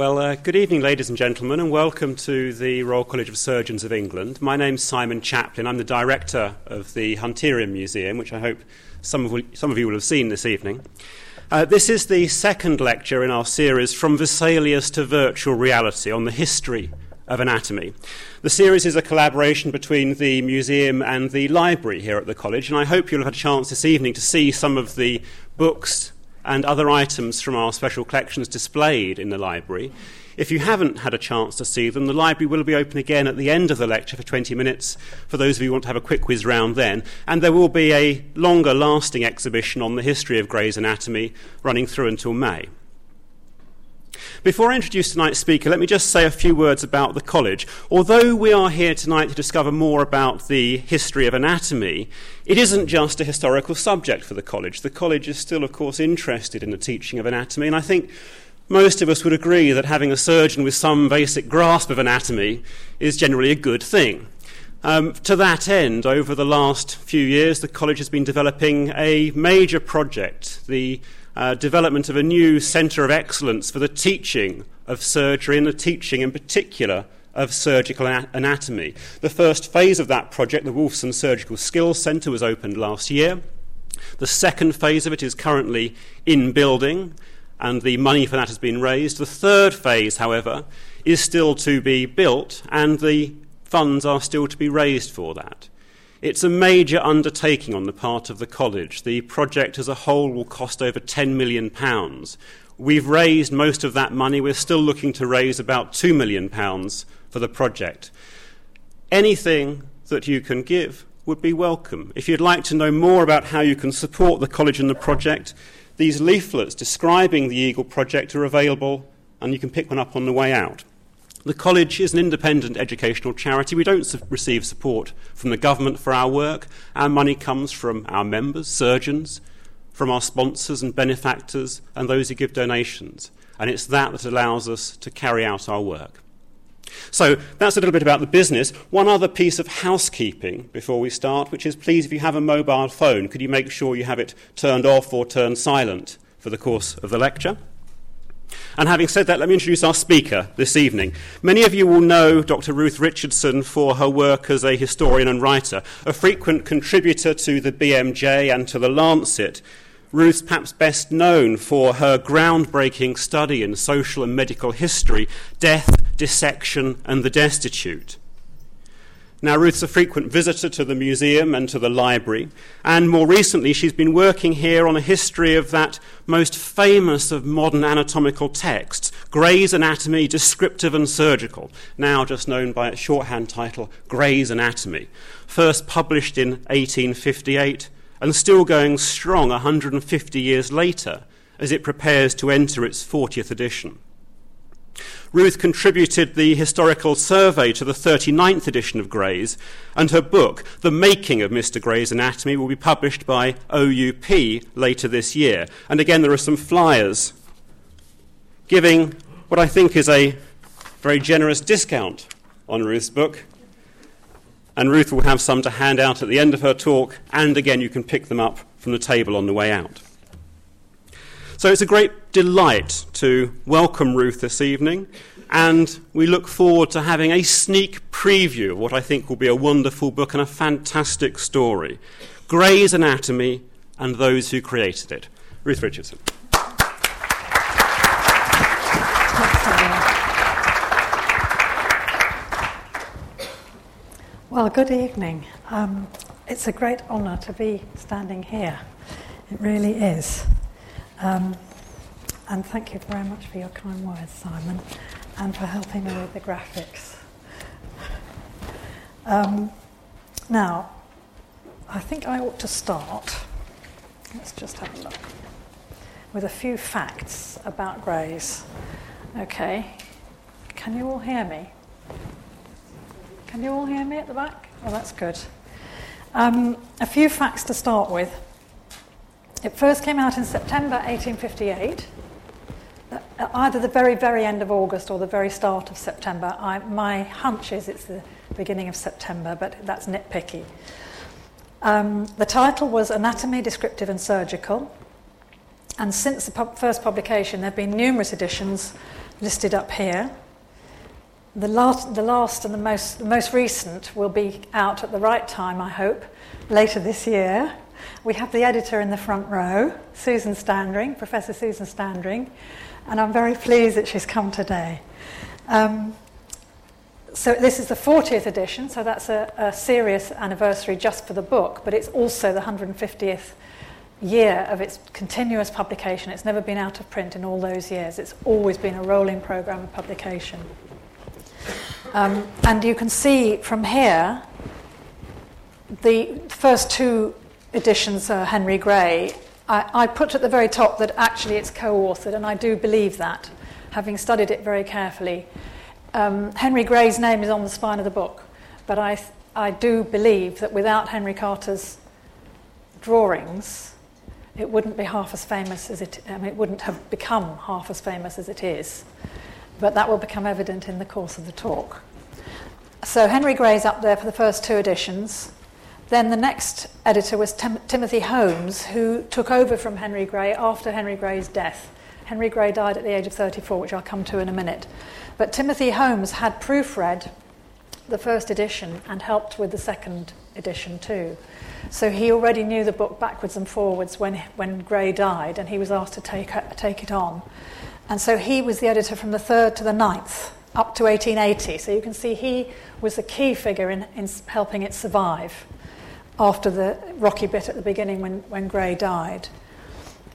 Well, uh, good evening, ladies and gentlemen, and welcome to the Royal College of Surgeons of England. My name's Simon Chaplin. I'm the director of the Hunterian Museum, which I hope some of, some of you will have seen this evening. Uh, this is the second lecture in our series From Vesalius to Virtual Reality on the history of anatomy. The series is a collaboration between the museum and the library here at the college, and I hope you'll have had a chance this evening to see some of the books and other items from our special collections displayed in the library. If you haven't had a chance to see them, the library will be open again at the end of the lecture for 20 minutes for those of you who want to have a quick whiz round then. And there will be a longer lasting exhibition on the history of Gray's Anatomy running through until May. Before I introduce tonight's speaker, let me just say a few words about the college. Although we are here tonight to discover more about the history of anatomy, it isn't just a historical subject for the college. The college is still, of course, interested in the teaching of anatomy, and I think most of us would agree that having a surgeon with some basic grasp of anatomy is generally a good thing. Um, to that end, over the last few years, the college has been developing a major project, the uh, development of a new centre of excellence for the teaching of surgery and the teaching in particular of surgical anatomy. The first phase of that project, the Wolfson Surgical Skills Centre, was opened last year. The second phase of it is currently in building, and the money for that has been raised. The third phase, however, is still to be built, and the funds are still to be raised for that. It's a major undertaking on the part of the college. The project as a whole will cost over £10 million. We've raised most of that money. We're still looking to raise about £2 million for the project. Anything that you can give would be welcome. If you'd like to know more about how you can support the college and the project, these leaflets describing the Eagle project are available and you can pick one up on the way out. The college is an independent educational charity. We don't su- receive support from the government for our work. Our money comes from our members, surgeons, from our sponsors and benefactors, and those who give donations. And it's that that allows us to carry out our work. So that's a little bit about the business. One other piece of housekeeping before we start, which is please, if you have a mobile phone, could you make sure you have it turned off or turned silent for the course of the lecture? And having said that, let me introduce our speaker this evening. Many of you will know Dr. Ruth Richardson for her work as a historian and writer, a frequent contributor to the BMJ and to the Lancet. Ruth's perhaps best known for her groundbreaking study in social and medical history, death, dissection, and the destitute. Now, Ruth's a frequent visitor to the museum and to the library, and more recently, she's been working here on a history of that most famous of modern anatomical texts, Gray's Anatomy, Descriptive and Surgical, now just known by its shorthand title, Gray's Anatomy, first published in 1858 and still going strong 150 years later as it prepares to enter its 40th edition. Ruth contributed the historical survey to the 39th edition of Gray's, and her book, The Making of Mr. Gray's Anatomy, will be published by OUP later this year. And again, there are some flyers giving what I think is a very generous discount on Ruth's book. And Ruth will have some to hand out at the end of her talk, and again, you can pick them up from the table on the way out. So it's a great delight to welcome Ruth this evening, and we look forward to having a sneak preview of what I think will be a wonderful book and a fantastic story Gray's Anatomy and Those Who Created It. Ruth Richardson. Well, good evening. Um, it's a great honour to be standing here. It really is. Um, and thank you very much for your kind words, Simon, and for helping me with the graphics. Um, now, I think I ought to start. Let's just have a look. With a few facts about Grays. Okay. Can you all hear me? Can you all hear me at the back? Oh, that's good. Um, a few facts to start with. It first came out in September 1858, uh, either the very, very end of August or the very start of September. I, my hunch is it's the beginning of September, but that's nitpicky. Um, the title was Anatomy, Descriptive and Surgical. And since the first publication, there have been numerous editions listed up here. The last, the last and the most, the most recent will be out at the right time, I hope, later this year. We have the editor in the front row, Susan Standring, Professor Susan Standring, and I'm very pleased that she's come today. Um, so this is the 40th edition, so that's a, a, serious anniversary just for the book, but it's also the 150th year of its continuous publication. It's never been out of print in all those years. It's always been a rolling program of publication. Um, and you can see from here the first two editions are Henry Gray. I, I put at the very top that actually it's co authored, and I do believe that, having studied it very carefully. Um, Henry Gray's name is on the spine of the book, but I, I do believe that without Henry Carter's drawings, it wouldn't be half as famous as it, mean, it wouldn't have become half as famous as it is but that will become evident in the course of the talk. So Henry Gray's up there for the first two editions. Then the next editor was Tim- Timothy Holmes, who took over from Henry Gray after Henry Gray's death. Henry Gray died at the age of 34, which I'll come to in a minute. But Timothy Holmes had proofread the first edition and helped with the second edition too. So he already knew the book backwards and forwards when, when Gray died, and he was asked to take, take it on. And so he was the editor from the third to the ninth, up to 1880. So you can see he was a key figure in, in helping it survive after the rocky bit at the beginning when, when Gray died.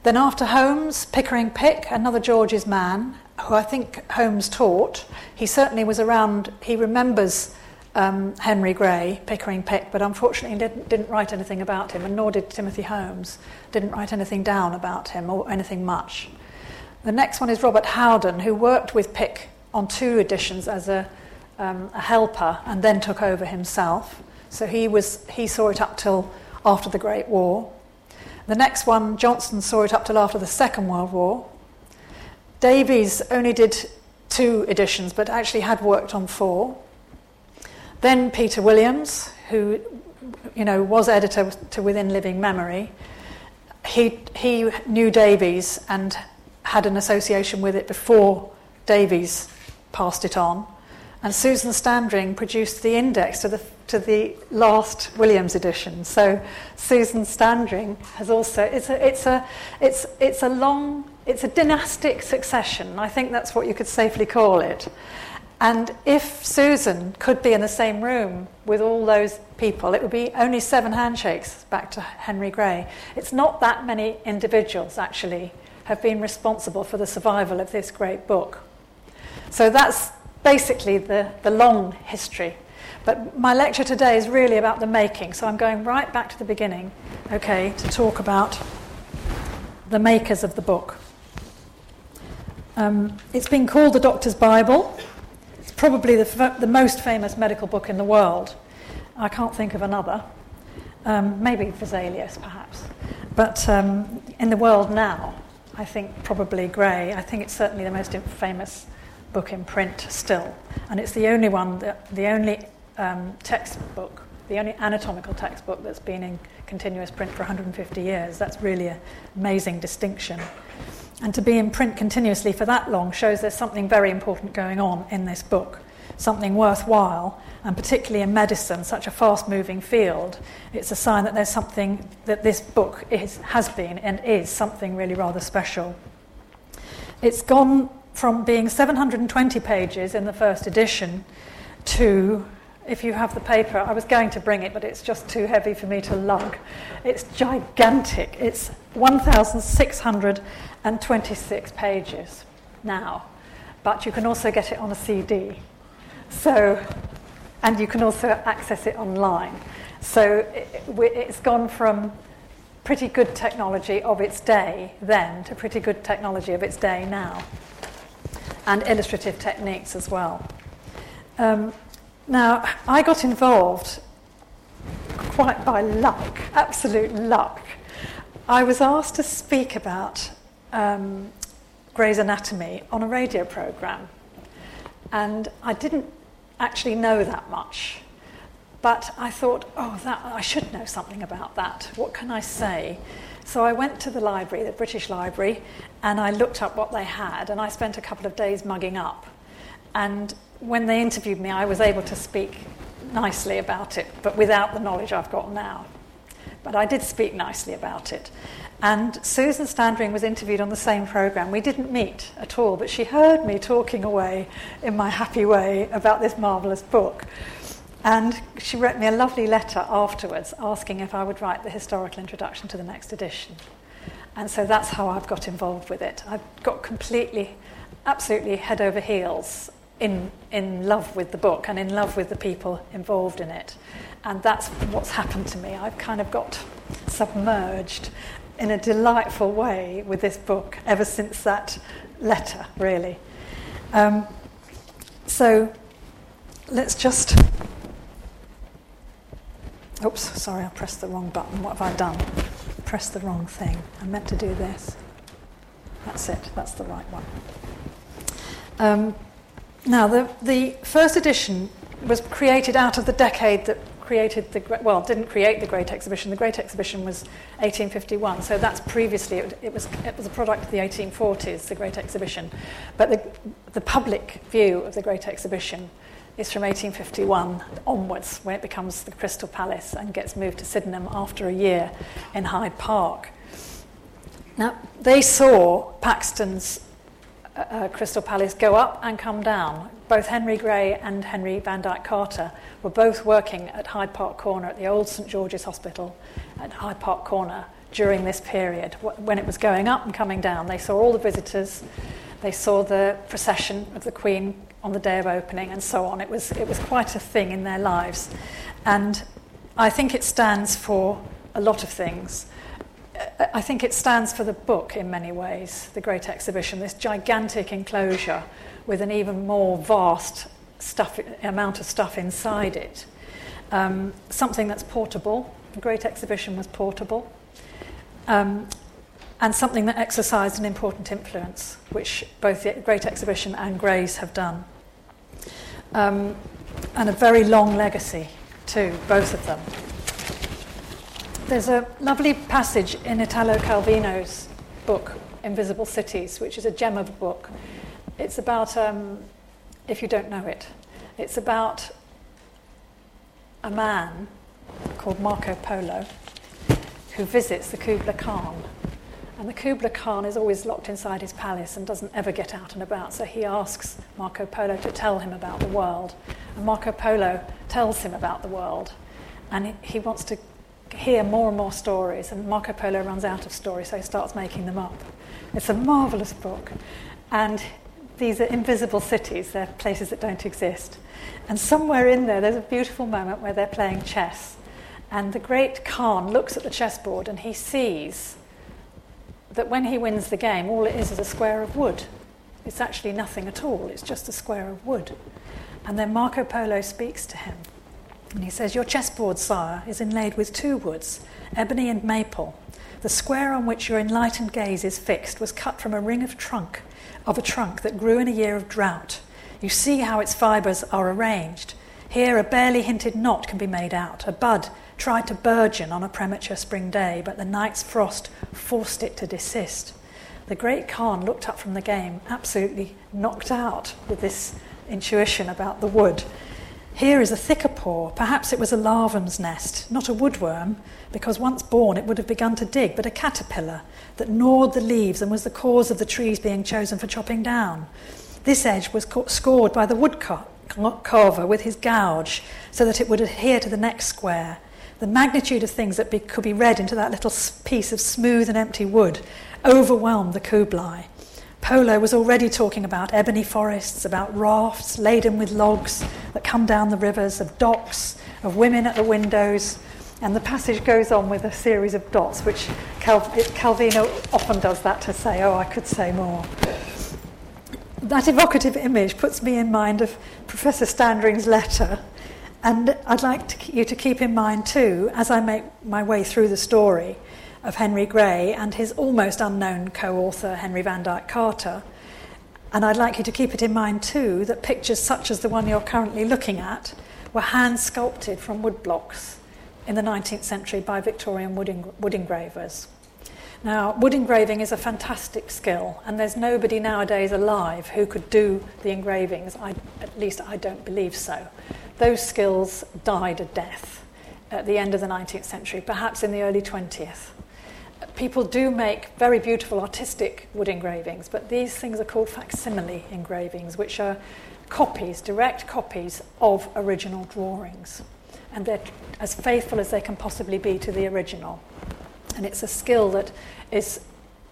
Then after Holmes, Pickering Pick, another George's man, who I think Holmes taught. He certainly was around, he remembers um, Henry Gray, Pickering Pick, but unfortunately didn't, didn't write anything about him, and nor did Timothy Holmes. Didn't write anything down about him or anything much. The next one is Robert Howden, who worked with Pick on two editions as a, um, a helper and then took over himself. So he, was, he saw it up till after the Great War. The next one, Johnston saw it up till after the Second World War. Davies only did two editions, but actually had worked on four. Then Peter Williams, who you know, was editor to Within Living Memory, he, he knew Davies and had an association with it before Davies passed it on. And Susan Standring produced the index to the, to the last Williams edition. So Susan Standring has also, it's a, it's a, it's, it's a long, it's a dynastic succession. I think that's what you could safely call it. And if Susan could be in the same room with all those people, it would be only seven handshakes back to Henry Gray. It's not that many individuals, actually, have been responsible for the survival of this great book. So that's basically the, the long history. But my lecture today is really about the making, so I'm going right back to the beginning, okay, to talk about the makers of the book. Um, it's been called the Doctor's Bible. It's probably the, f- the most famous medical book in the world. I can't think of another. Um, maybe Vesalius, perhaps. But um, in the world now, I think probably Gray. I think it's certainly the most famous book in print still, and it's the only one, that, the only um, textbook, the only anatomical textbook that's been in continuous print for 150 years. That's really an amazing distinction. And to be in print continuously for that long shows there's something very important going on in this book something worthwhile, and particularly in medicine, such a fast moving field, it's a sign that there's something that this book is, has been and is something really rather special. It's gone from being 720 pages in the first edition to, if you have the paper, I was going to bring it, but it's just too heavy for me to lug. It's gigantic. It's 1,626 pages now, but you can also get it on a CD. So, and you can also access it online. So it, has gone from pretty good technology of its day then to pretty good technology of its day now, and illustrative techniques as well. Um, now, I got involved quite by luck, absolute luck. I was asked to speak about um, Gray's Anatomy on a radio program, and I didn't actually know that much. But I thought, oh, that, I should know something about that. What can I say? So I went to the library, the British Library, and I looked up what they had, and I spent a couple of days mugging up. And when they interviewed me, I was able to speak nicely about it, but without the knowledge I've got now. But I did speak nicely about it. And Susan Standring was interviewed on the same programme. We didn't meet at all, but she heard me talking away in my happy way about this marvellous book. And she wrote me a lovely letter afterwards asking if I would write the historical introduction to the next edition. And so that's how I've got involved with it. I've got completely, absolutely head over heels in, in love with the book and in love with the people involved in it. And that's what's happened to me. I've kind of got submerged in a delightful way with this book ever since that letter, really. Um, so let's just Oops, sorry, I pressed the wrong button. What have I done? Pressed the wrong thing. I meant to do this. That's it, that's the right one. Um, now, the, the first edition was created out of the decade that created the well didn't create the Great Exhibition. The Great Exhibition was 1851, so that's previously it, it, was it was a product of the 1840s, the Great Exhibition. But the the public view of the Great Exhibition is from 1851 onwards, when it becomes the Crystal Palace and gets moved to Sydenham after a year in Hyde Park. Now, they saw Paxton's uh, uh, Crystal Palace go up and come down. Both Henry Gray and Henry Van Dyke Carter were both working at Hyde Park Corner at the old St George's Hospital at Hyde Park Corner during this period. When it was going up and coming down, they saw all the visitors, they saw the procession of the Queen on the day of opening and so on. It was, it was quite a thing in their lives. And I think it stands for a lot of things. I think it stands for the book in many ways, the Great Exhibition, this gigantic enclosure with an even more vast stuff, amount of stuff inside it. Um, something that's portable. The Great Exhibition was portable. Um, and something that exercised an important influence, which both the Great Exhibition and Grays have done um, and a very long legacy, too, both of them. There's a lovely passage in Italo Calvino's book, Invisible Cities, which is a gem of a book. It's about, um, if you don't know it, it's about a man called Marco Polo who visits the Kubla Khan and the Kubla Khan is always locked inside his palace and doesn't ever get out and about. So he asks Marco Polo to tell him about the world. And Marco Polo tells him about the world. And he wants to hear more and more stories. And Marco Polo runs out of stories, so he starts making them up. It's a marvelous book. And these are invisible cities, they're places that don't exist. And somewhere in there, there's a beautiful moment where they're playing chess. And the great Khan looks at the chessboard and he sees that when he wins the game, all it is is a square of wood. It's actually nothing at all, it's just a square of wood. And then Marco Polo speaks to him. And he says, Your chessboard, sire, is inlaid with two woods, ebony and maple. The square on which your enlightened gaze is fixed was cut from a ring of trunk, of a trunk that grew in a year of drought. You see how its fibres are arranged. Here, a barely hinted knot can be made out, a bud tried to burgeon on a premature spring day, but the night's frost forced it to desist. The great Khan looked up from the game, absolutely knocked out with this intuition about the wood. Here is a thicker paw. Perhaps it was a larvum's nest, not a woodworm, because once born it would have begun to dig, but a caterpillar that gnawed the leaves and was the cause of the trees being chosen for chopping down. This edge was scored by the woodcarver with his gouge so that it would adhere to the next square the magnitude of things that be, could be read into that little piece of smooth and empty wood overwhelmed the Kublai. Polo was already talking about ebony forests, about rafts laden with logs that come down the rivers, of docks, of women at the windows. And the passage goes on with a series of dots, which Cal- Calvino often does that to say, oh, I could say more. That evocative image puts me in mind of Professor Standring's letter and I'd like to, you to keep in mind, too, as I make my way through the story of Henry Gray and his almost unknown co author, Henry Van Dyke Carter. And I'd like you to keep it in mind, too, that pictures such as the one you're currently looking at were hand sculpted from wood blocks in the 19th century by Victorian wood, wood engravers. Now, wood engraving is a fantastic skill, and there's nobody nowadays alive who could do the engravings. I, at least I don't believe so. Those skills died a death at the end of the 19th century, perhaps in the early 20th. People do make very beautiful artistic wood engravings, but these things are called facsimile engravings, which are copies, direct copies of original drawings. And they're as faithful as they can possibly be to the original. And it's a skill that is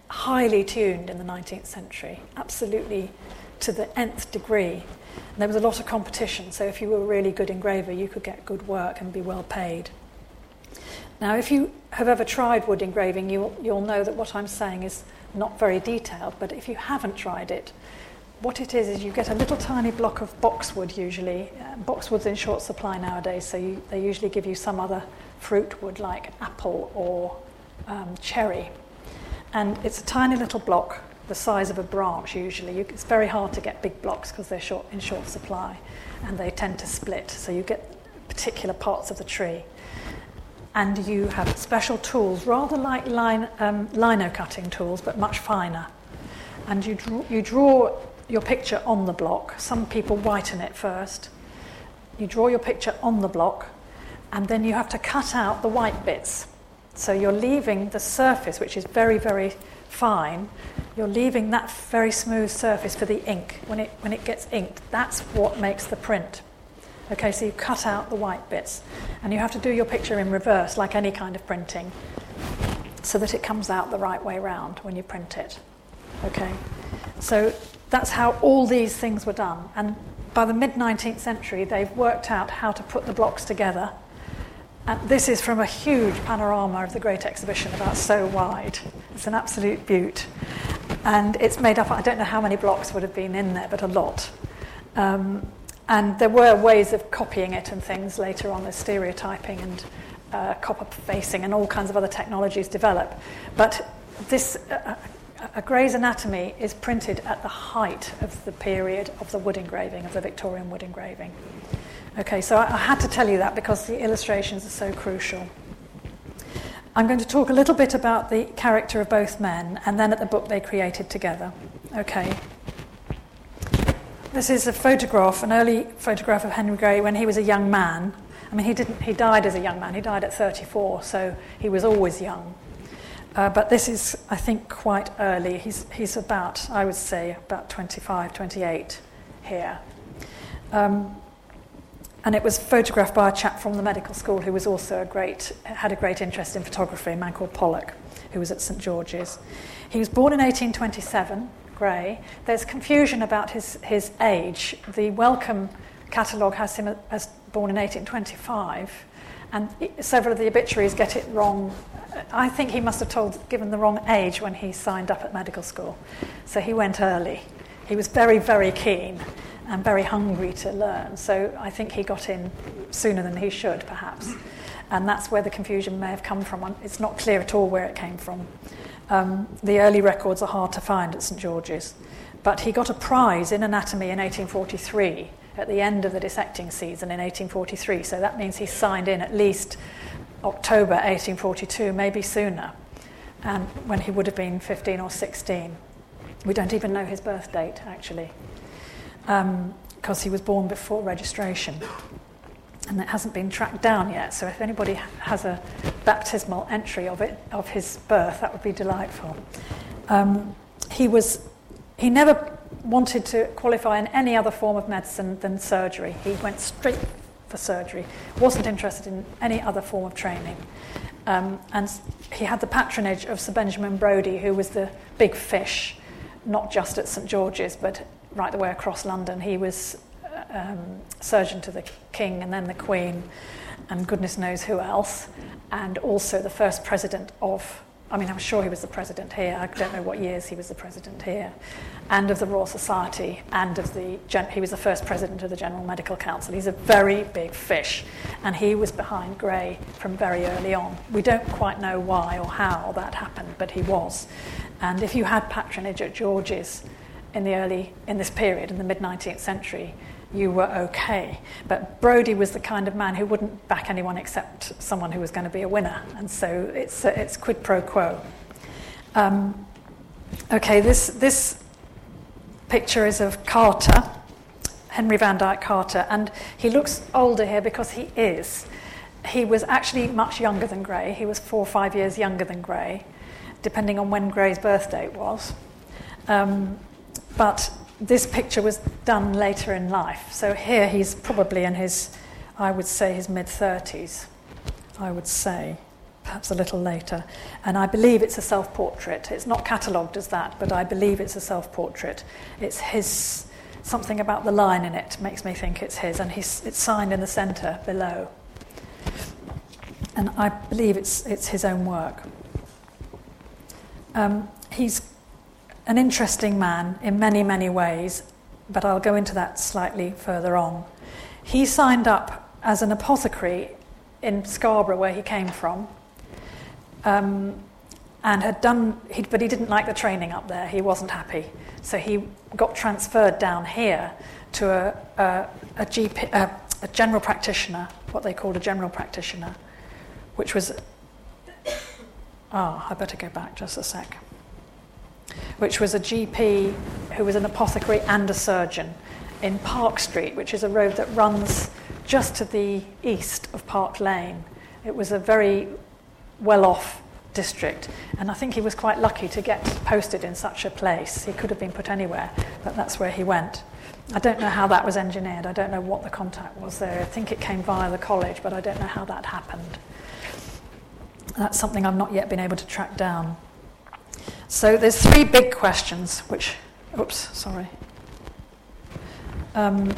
highly tuned in the 19th century, absolutely to the nth degree. And there was a lot of competition, so if you were a really good engraver, you could get good work and be well paid. Now, if you have ever tried wood engraving, you'll, you'll know that what I'm saying is not very detailed, but if you haven't tried it, what it is is you get a little tiny block of boxwood usually. Uh, boxwood's in short supply nowadays, so you, they usually give you some other fruit wood like apple or um, cherry. And it's a tiny little block, the size of a branch usually. You, it's very hard to get big blocks because they're short, in short supply and they tend to split. So you get particular parts of the tree. And you have special tools, rather like line, um, lino cutting tools, but much finer. And you, you draw your picture on the block. Some people whiten it first. You draw your picture on the block, and then you have to cut out the white bits. So you're leaving the surface, which is very, very fine, you're leaving that very smooth surface for the ink. When it, when it gets inked, that's what makes the print. Okay, so you cut out the white bits, and you have to do your picture in reverse, like any kind of printing, so that it comes out the right way round when you print it. Okay, so that's how all these things were done. And by the mid 19th century, they've worked out how to put the blocks together. And this is from a huge panorama of the Great Exhibition, about so wide. It's an absolute beaut. And it's made up, I don't know how many blocks would have been in there, but a lot. Um, and there were ways of copying it and things later on, as stereotyping and uh, copper facing and all kinds of other technologies develop. But this, uh, a Gray's Anatomy is printed at the height of the period of the wood engraving, of the Victorian wood engraving. Okay, so I, I had to tell you that because the illustrations are so crucial. I'm going to talk a little bit about the character of both men and then at the book they created together. Okay. This is a photograph, an early photograph of Henry Gray when he was a young man. I mean, he, didn't, he died as a young man, he died at 34, so he was always young. Uh, but this is, I think, quite early. He's, he's about, I would say, about 25, 28 here. Um, and it was photographed by a chap from the medical school who was also a great, had a great interest in photography, a man called Pollock, who was at St George's. He was born in 1827, Gray. There's confusion about his, his age. The Wellcome catalogue has him as born in 1825, and several of the obituaries get it wrong I think he must have told, given the wrong age when he signed up at medical school. So he went early. He was very, very keen and very hungry to learn. So I think he got in sooner than he should, perhaps. And that's where the confusion may have come from. It's not clear at all where it came from. Um, the early records are hard to find at St George's. But he got a prize in anatomy in 1843 at the end of the dissecting season in 1843. So that means he signed in at least October 1842, maybe sooner, and when he would have been 15 or 16. We don't even know his birth date, actually, because um, he was born before registration. And it hasn't been tracked down yet, so if anybody has a baptismal entry of it, of his birth, that would be delightful. Um, he was, he never wanted to qualify in any other form of medicine than surgery. He went straight for surgery, wasn't interested in any other form of training. Um, and he had the patronage of Sir Benjamin Brodie, who was the big fish, not just at St George's, but right the way across London. He was um, surgeon to the King and then the Queen, and goodness knows who else, and also the first president of I mean, I'm sure he was the president here. I don't know what years he was the president here, and of the Royal Society, and of the he was the first president of the General Medical Council. He's a very big fish, and he was behind Gray from very early on. We don't quite know why or how that happened, but he was. And if you had patronage at George's in the early in this period in the mid 19th century, you were okay. But Brodie was the kind of man who wouldn't back anyone except someone who was going to be a winner. And so it's, uh, it's quid pro quo. Um, okay, this, this picture is of Carter, Henry Van Dyke Carter, and he looks older here because he is. He was actually much younger than Gray. He was four or five years younger than Gray, depending on when Gray's birthday was. Um, but this picture was done later in life. So here he's probably in his, I would say, his mid 30s, I would say, perhaps a little later. And I believe it's a self portrait. It's not catalogued as that, but I believe it's a self portrait. It's his, something about the line in it makes me think it's his, and he's, it's signed in the centre below. And I believe it's, it's his own work. Um, he's an interesting man in many, many ways, but I'll go into that slightly further on. He signed up as an apothecary in Scarborough, where he came from, um, and had done, but he didn't like the training up there. He wasn't happy. So he got transferred down here to a, a, a, GP, a, a general practitioner, what they called a general practitioner, which was. Ah, oh, I better go back just a sec which was a GP who was an apothecary and a surgeon in Park Street, which is a road that runs just to the east of Park Lane. It was a very well off district, and I think he was quite lucky to get posted in such a place. He could have been put anywhere, but that's where he went. I don't know how that was engineered. I don't know what the contact was there. I think it came via the college, but I don't know how that happened. That's something I've not yet been able to track down. So there's three big questions, which, oops, sorry. Um,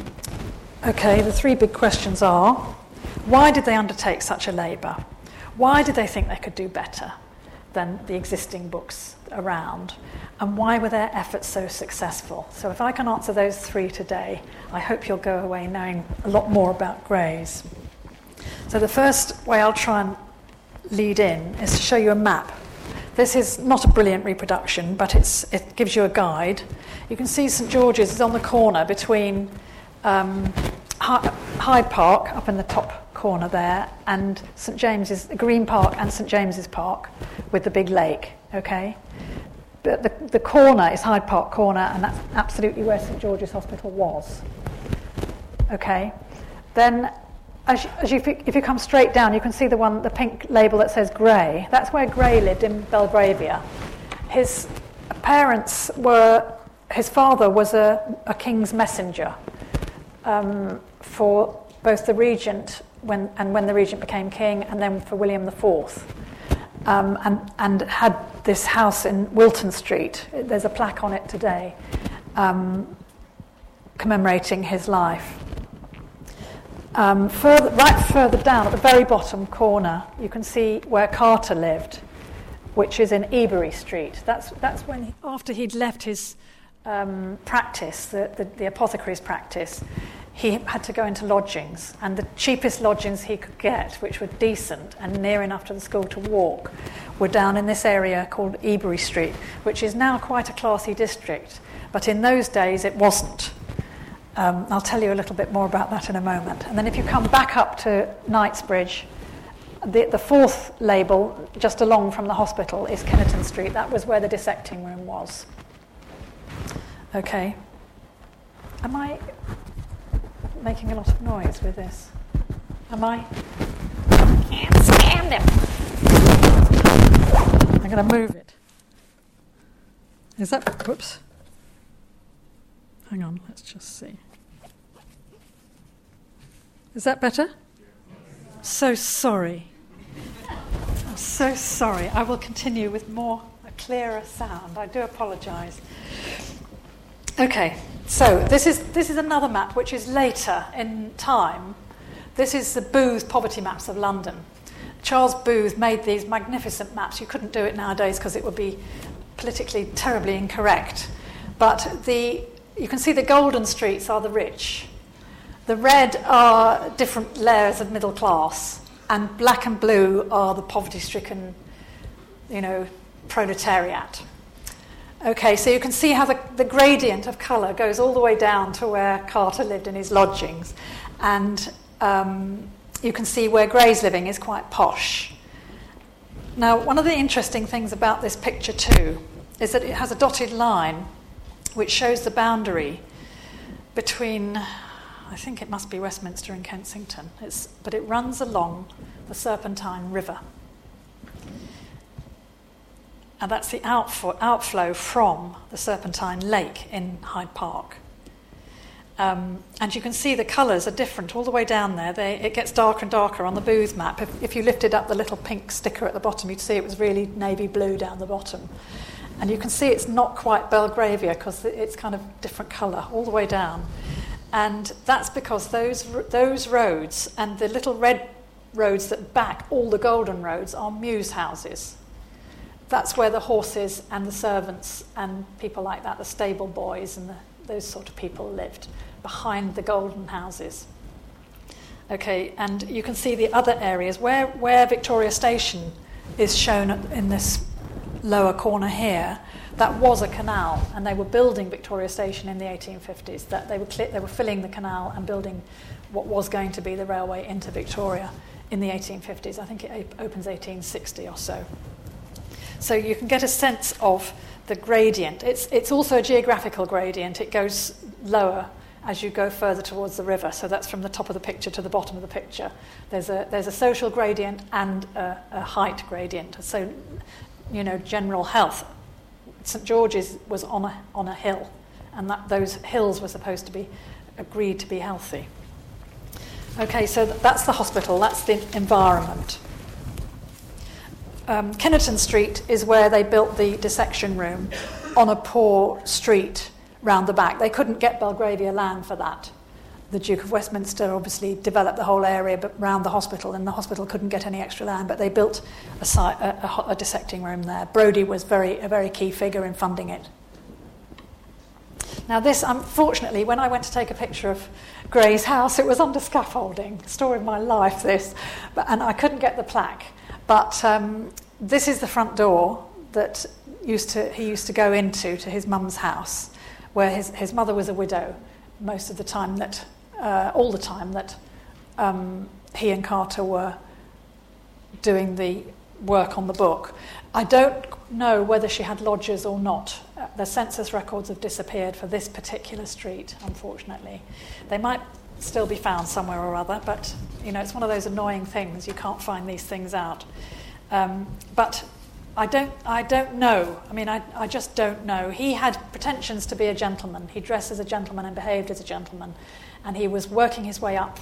okay, the three big questions are why did they undertake such a labour? Why did they think they could do better than the existing books around? And why were their efforts so successful? So, if I can answer those three today, I hope you'll go away knowing a lot more about Grays. So, the first way I'll try and lead in is to show you a map this is not a brilliant reproduction, but it gives you a guide. You can see St George's is on the corner between um, Hyde Park, up in the top corner there, and St James's, Green Park and St James's Park with the big lake, okay? But the, the corner is Hyde Park Corner, and that's absolutely where St George's Hospital was. Okay? Then as, as you, if you come straight down, you can see the one, the pink label that says Gray. That's where Gray lived in Belgravia. His parents were, his father was a, a king's messenger um, for both the regent when, and when the regent became king, and then for William IV. Um, and, and had this house in Wilton Street. There's a plaque on it today um, commemorating his life. Um, further, right further down at the very bottom corner, you can see where Carter lived, which is in Ebury Street. That's, that's when, he, after he'd left his um, practice, the, the, the apothecary's practice, he had to go into lodgings. And the cheapest lodgings he could get, which were decent and near enough to the school to walk, were down in this area called Ebury Street, which is now quite a classy district. But in those days, it wasn't. Um, I'll tell you a little bit more about that in a moment. And then if you come back up to Knightsbridge, the, the fourth label, just along from the hospital, is Kinnerton Street. That was where the dissecting room was. Okay. Am I making a lot of noise with this? Am I? I can't stand it. I'm going to move it. Is that. Whoops. Hang on, let's just see. Is that better? So sorry. I'm so sorry. I will continue with more, a clearer sound. I do apologise. Okay, so this is, this is another map which is later in time. This is the Booth poverty maps of London. Charles Booth made these magnificent maps. You couldn't do it nowadays because it would be politically terribly incorrect. But the you can see the golden streets are the rich. The red are different layers of middle class, and black and blue are the poverty stricken, you know, proletariat. Okay, so you can see how the, the gradient of colour goes all the way down to where Carter lived in his lodgings. And um, you can see where Gray's living is quite posh. Now, one of the interesting things about this picture, too, is that it has a dotted line which shows the boundary between, I think it must be Westminster and Kensington, it's, but it runs along the Serpentine River. And that's the outflow, outflow from the Serpentine Lake in Hyde Park. Um, and you can see the colours are different all the way down there. They, it gets darker and darker on the booth map. If, if, you lifted up the little pink sticker at the bottom, you'd see it was really navy blue down the bottom. And you can see it's not quite Belgravia because it's kind of different colour all the way down. And that's because those, those roads and the little red roads that back all the golden roads are mews houses. That's where the horses and the servants and people like that, the stable boys and the, those sort of people lived behind the golden houses. Okay, and you can see the other areas where, where Victoria Station is shown in this lower corner here. That was a canal, and they were building Victoria Station in the 1850s. That they were cl- they were filling the canal and building what was going to be the railway into Victoria in the 1850s. I think it opens 1860 or so. So you can get a sense of the gradient. It's, it's also a geographical gradient. It goes lower as you go further towards the river. So that's from the top of the picture to the bottom of the picture. There's a, there's a social gradient and a, a height gradient. So, you know, general health. St George's was on a, on a hill, and that, those hills were supposed to be agreed to be healthy. Okay, so that's the hospital, that's the environment. Um, Kinnerton Street is where they built the dissection room on a poor street round the back. They couldn't get Belgravia land for that. The Duke of Westminster obviously developed the whole area but the hospital, and the hospital couldn't get any extra land, but they built a, a, a, a dissecting room there. Brodie was very, a very key figure in funding it. Now, this, unfortunately, when I went to take a picture of Gray's house, it was under scaffolding. Story of my life, this. But, and I couldn't get the plaque. But um, this is the front door that used to, he used to go into to his mum's house where his, his mother was a widow most of the time that, uh, all the time that um, he and Carter were doing the work on the book. I don't know whether she had lodgers or not. Uh, the census records have disappeared for this particular street, unfortunately. They might still be found somewhere or other, but you know, it's one of those annoying things. You can't find these things out. Um, but I don't, I don't know. I mean, I, I just don't know. He had pretensions to be a gentleman. He dressed as a gentleman and behaved as a gentleman. And he was working his way up,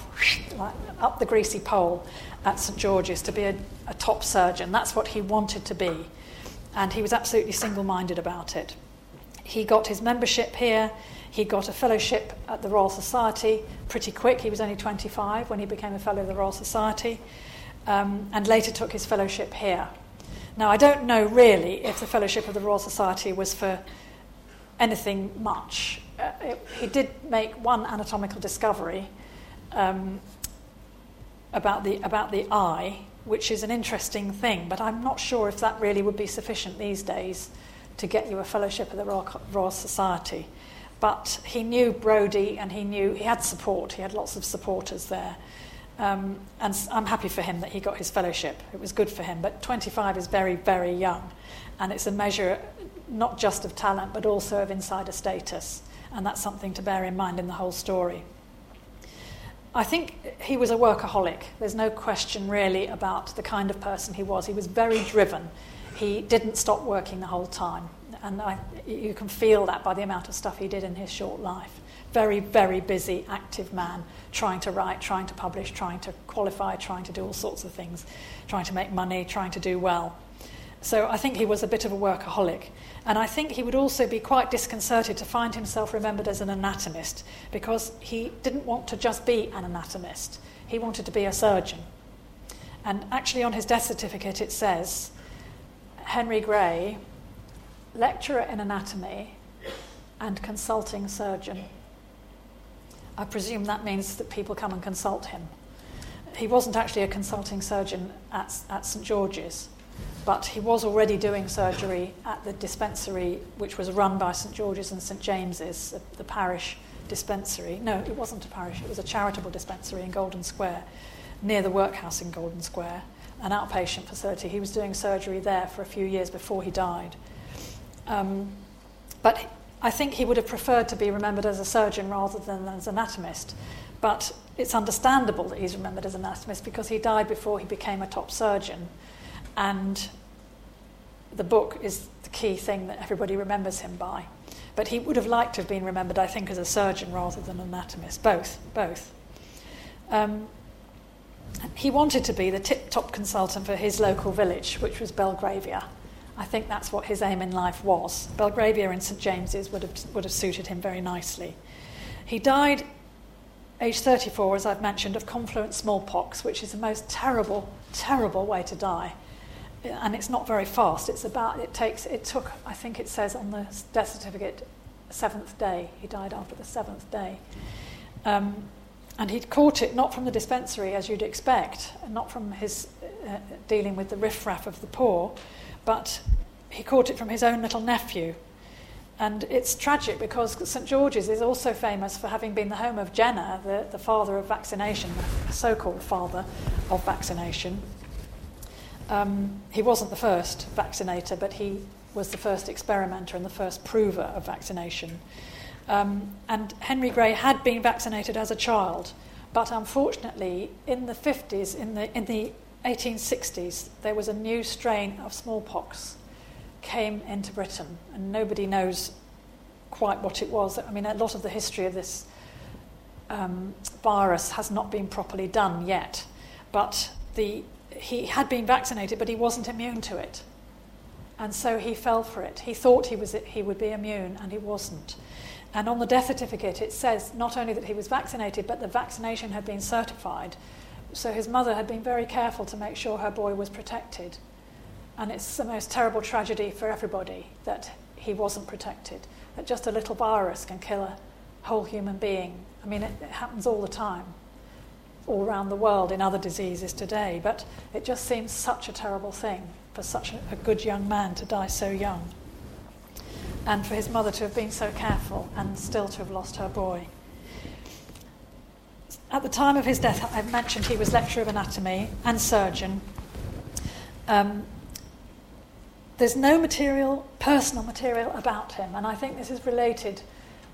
like, up the greasy pole at St George's to be a, a top surgeon. That's what he wanted to be. And he was absolutely single minded about it. He got his membership here. He got a fellowship at the Royal Society pretty quick. He was only 25 when he became a fellow of the Royal Society, um, and later took his fellowship here. Now, I don't know really if the Fellowship of the Royal Society was for anything much. Uh, it, he did make one anatomical discovery um, about, the, about the eye, which is an interesting thing, but I'm not sure if that really would be sufficient these days to get you a Fellowship of the Royal, Royal Society. But he knew Brodie and he knew he had support, he had lots of supporters there. Um, and I'm happy for him that he got his fellowship. It was good for him. But 25 is very, very young. And it's a measure not just of talent, but also of insider status. And that's something to bear in mind in the whole story. I think he was a workaholic. There's no question really about the kind of person he was. He was very driven. He didn't stop working the whole time. And I, you can feel that by the amount of stuff he did in his short life very, very busy, active man, trying to write, trying to publish, trying to qualify, trying to do all sorts of things, trying to make money, trying to do well. So I think he was a bit of a workaholic. And I think he would also be quite disconcerted to find himself remembered as an anatomist because he didn't want to just be an anatomist, he wanted to be a surgeon. And actually, on his death certificate, it says Henry Gray, lecturer in anatomy and consulting surgeon. I presume that means that people come and consult him. He wasn't actually a consulting surgeon at, at St George's, but he was already doing surgery at the dispensary which was run by St George's and St James's, the, parish dispensary. No, it wasn't a parish, it was a charitable dispensary in Golden Square, near the workhouse in Golden Square. an outpatient facility. He was doing surgery there for a few years before he died. Um, but I think he would have preferred to be remembered as a surgeon rather than as an anatomist. But it's understandable that he's remembered as an anatomist because he died before he became a top surgeon. And the book is the key thing that everybody remembers him by. But he would have liked to have been remembered, I think, as a surgeon rather than an anatomist. Both, both. Um, he wanted to be the tip top consultant for his local village, which was Belgravia. I think that's what his aim in life was. Belgravia and St James's would have, would have suited him very nicely. He died age 34, as I've mentioned, of confluent smallpox, which is the most terrible, terrible way to die. And it's not very fast. It's about, it takes, it took, I think it says on the death certificate, seventh day. He died after the seventh day. Um, and he'd caught it not from the dispensary, as you'd expect, not from his uh, dealing with the riffraff of the poor, but he caught it from his own little nephew. And it's tragic because St George's is also famous for having been the home of Jenner, the, the father of vaccination, the so called father of vaccination. Um, he wasn't the first vaccinator, but he was the first experimenter and the first prover of vaccination. Um, and Henry Gray had been vaccinated as a child, but unfortunately, in the 50s, in the, in the 1860s, there was a new strain of smallpox came into Britain, and nobody knows quite what it was. I mean, a lot of the history of this um, virus has not been properly done yet, but the, he had been vaccinated, but he wasn't immune to it. And so he fell for it. He thought he, was, he would be immune, and he wasn't. And on the death certificate, it says not only that he was vaccinated, but the vaccination had been certified. So his mother had been very careful to make sure her boy was protected. And it's the most terrible tragedy for everybody that he wasn't protected, that just a little virus can kill a whole human being. I mean, it, it happens all the time, all around the world in other diseases today, but it just seems such a terrible thing for such a, good young man to die so young and for his mother to have been so careful and still to have lost her boy. At the time of his death, I've mentioned he was lecturer of anatomy and surgeon. Um, there's no material, personal material about him, and I think this is related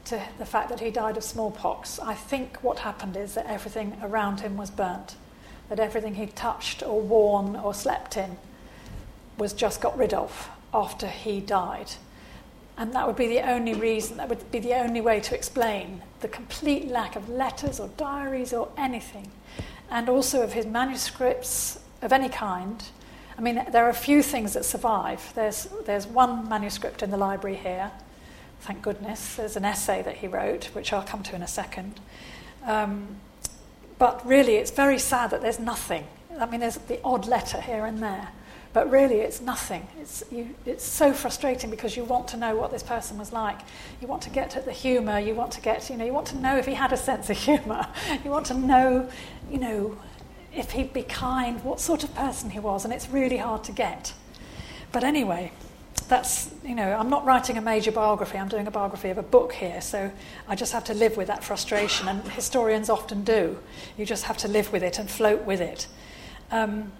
to the fact that he died of smallpox. I think what happened is that everything around him was burnt, that everything he touched or worn or slept in was just got rid of after he died. And that would be the only reason, that would be the only way to explain the complete lack of letters or diaries or anything. And also of his manuscripts of any kind. I mean, there are a few things that survive. There's, there's one manuscript in the library here, thank goodness. There's an essay that he wrote, which I'll come to in a second. Um, but really, it's very sad that there's nothing. I mean, there's the odd letter here and there. But really, it's nothing. It's, you, it's so frustrating because you want to know what this person was like. You want to get at the humour. You want to get, you know, you want to know if he had a sense of humour. You want to know, you know, if he'd be kind, what sort of person he was, and it's really hard to get. But anyway, that's, you know, I'm not writing a major biography, I'm doing a biography of a book here, so I just have to live with that frustration, and historians often do. You just have to live with it and float with it. Um,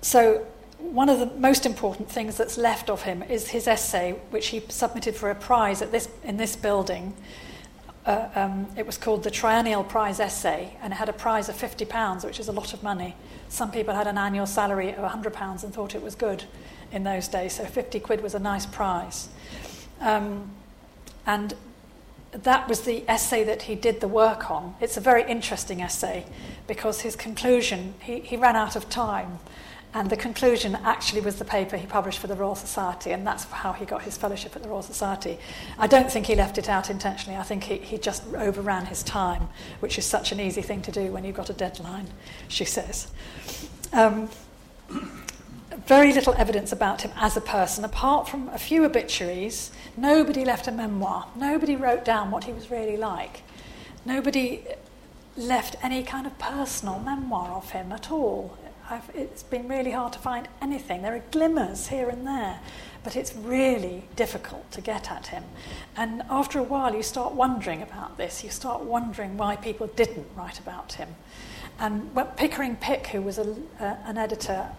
so one of the most important things that's left of him is his essay, which he submitted for a prize at this, in this building. Uh, um, it was called the Triennial Prize Essay, and it had a prize of £50, which is a lot of money. Some people had an annual salary of £100 and thought it was good in those days, so 50 quid was a nice prize. Um, and that was the essay that he did the work on. It's a very interesting essay because his conclusion, he, he ran out of time. And the conclusion actually was the paper he published for the Royal Society, and that's how he got his fellowship at the Royal Society. I don't think he left it out intentionally. I think he, he just overran his time, which is such an easy thing to do when you've got a deadline, she says. Um, very little evidence about him as a person, apart from a few obituaries. Nobody left a memoir. Nobody wrote down what he was really like. Nobody left any kind of personal memoir of him at all. I've, it's been really hard to find anything. There are glimmers here and there, but it's really difficult to get at him. And after a while, you start wondering about this. You start wondering why people didn't write about him. And Pickering Pick, who was a, uh, an editor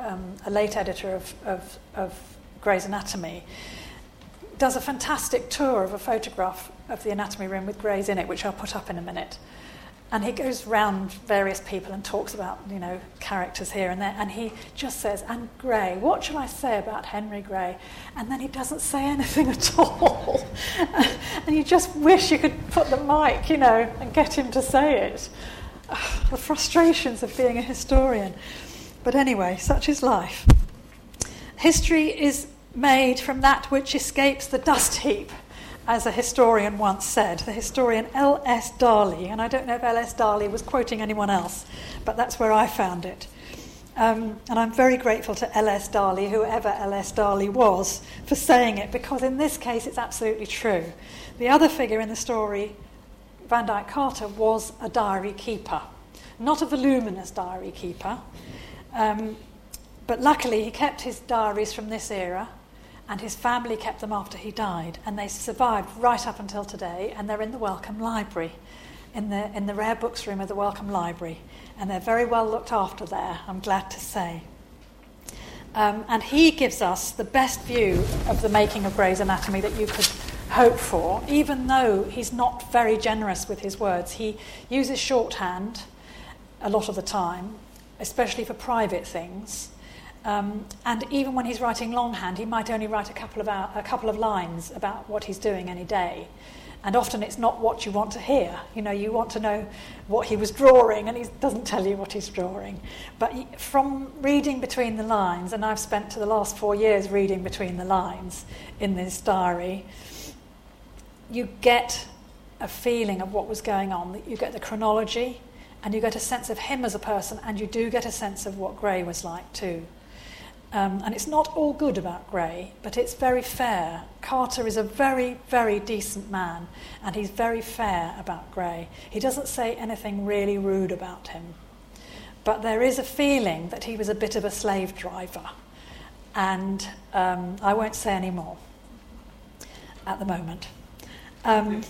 um, a late editor of, of, of Gray's Anatomy, does a fantastic tour of a photograph of the anatomy room with Gray's in it, which I'll put up in a minute. And he goes round various people and talks about, you know, characters here and there. And he just says, and Gray, what shall I say about Henry Gray? And then he doesn't say anything at all. and you just wish you could put the mic, you know, and get him to say it. the frustrations of being a historian. But anyway, such is life. History is made from that which escapes the dust heap as a historian once said, the historian L.S. Darley, and I don't know if L.S. Darley was quoting anyone else, but that's where I found it. Um, and I'm very grateful to L.S. Darley, whoever L.S. Darley was, for saying it, because in this case it's absolutely true. The other figure in the story, Van Dyke Carter, was a diary keeper, not a voluminous diary keeper. Um, but luckily, he kept his diaries from this era and his family kept them after he died, and they survived right up until today, and they're in the Wellcome Library, in the, in the rare books room of the Wellcome Library, and they're very well looked after there, I'm glad to say. Um, and he gives us the best view of the making of Gray's Anatomy that you could hope for, even though he's not very generous with his words. He uses shorthand a lot of the time, especially for private things. Um, and even when he's writing longhand, he might only write a couple, of hour, a couple of lines about what he's doing any day. And often it's not what you want to hear. You know, you want to know what he was drawing, and he doesn't tell you what he's drawing. But from reading between the lines, and I've spent the last four years reading between the lines in this diary, you get a feeling of what was going on. You get the chronology, and you get a sense of him as a person, and you do get a sense of what Gray was like too. Um, and it's not all good about Gray, but it's very fair. Carter is a very, very decent man, and he's very fair about Gray. He doesn't say anything really rude about him. But there is a feeling that he was a bit of a slave driver. And um, I won't say any more at the moment. Um,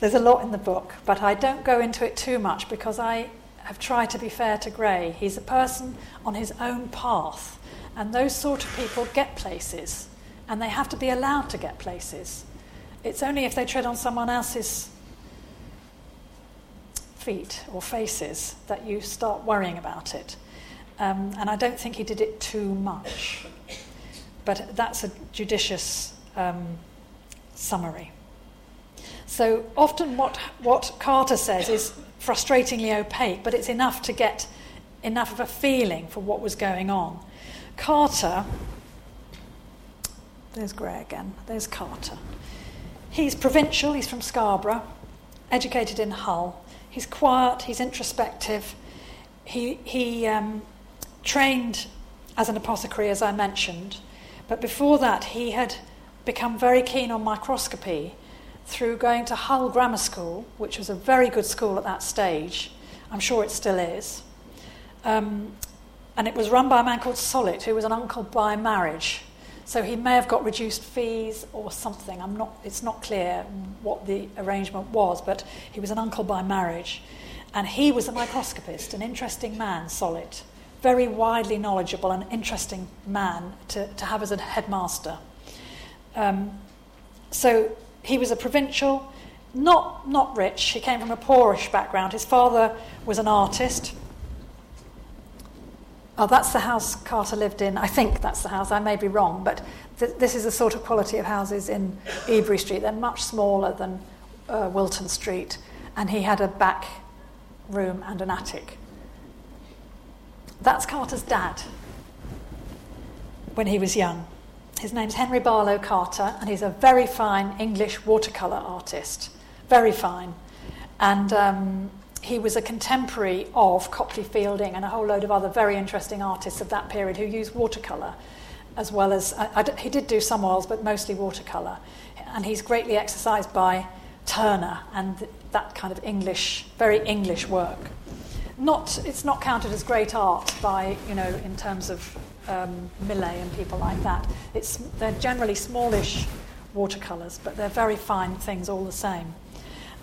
there's a lot in the book, but I don't go into it too much because I have tried to be fair to Gray. He's a person on his own path and those sort of people get places, and they have to be allowed to get places. It's only if they tread on someone else's feet or faces that you start worrying about it. Um, and I don't think he did it too much. But that's a judicious um, summary. So often, what, what Carter says is frustratingly opaque, but it's enough to get enough of a feeling for what was going on. Carter, there's Gray again, there's Carter. He's provincial, he's from Scarborough, educated in Hull. He's quiet, he's introspective. He, he um, trained as an apothecary, as I mentioned, but before that, he had become very keen on microscopy through going to Hull Grammar School, which was a very good school at that stage. I'm sure it still is. Um, and it was run by a man called Sollitt, who was an uncle by marriage. So he may have got reduced fees or something. I'm not, it's not clear what the arrangement was, but he was an uncle by marriage. And he was a microscopist, an interesting man, Sollitt. Very widely knowledgeable and interesting man to, to have as a headmaster. Um, so he was a provincial, not, not rich. He came from a poorish background. His father was an artist Oh, that's the house Carter lived in. I think that's the house. I may be wrong, but th- this is the sort of quality of houses in Ebury Street. They're much smaller than uh, Wilton Street, and he had a back room and an attic. That's Carter's dad when he was young. His name's Henry Barlow Carter, and he's a very fine English watercolour artist. Very fine. And um, he was a contemporary of Copley Fielding and a whole load of other very interesting artists of that period who used watercolour as well as, I, I, he did do some oils, but mostly watercolour. And he's greatly exercised by Turner and that kind of English, very English work. Not, it's not counted as great art by, you know, in terms of um, Millet and people like that. It's, they're generally smallish watercolours, but they're very fine things all the same.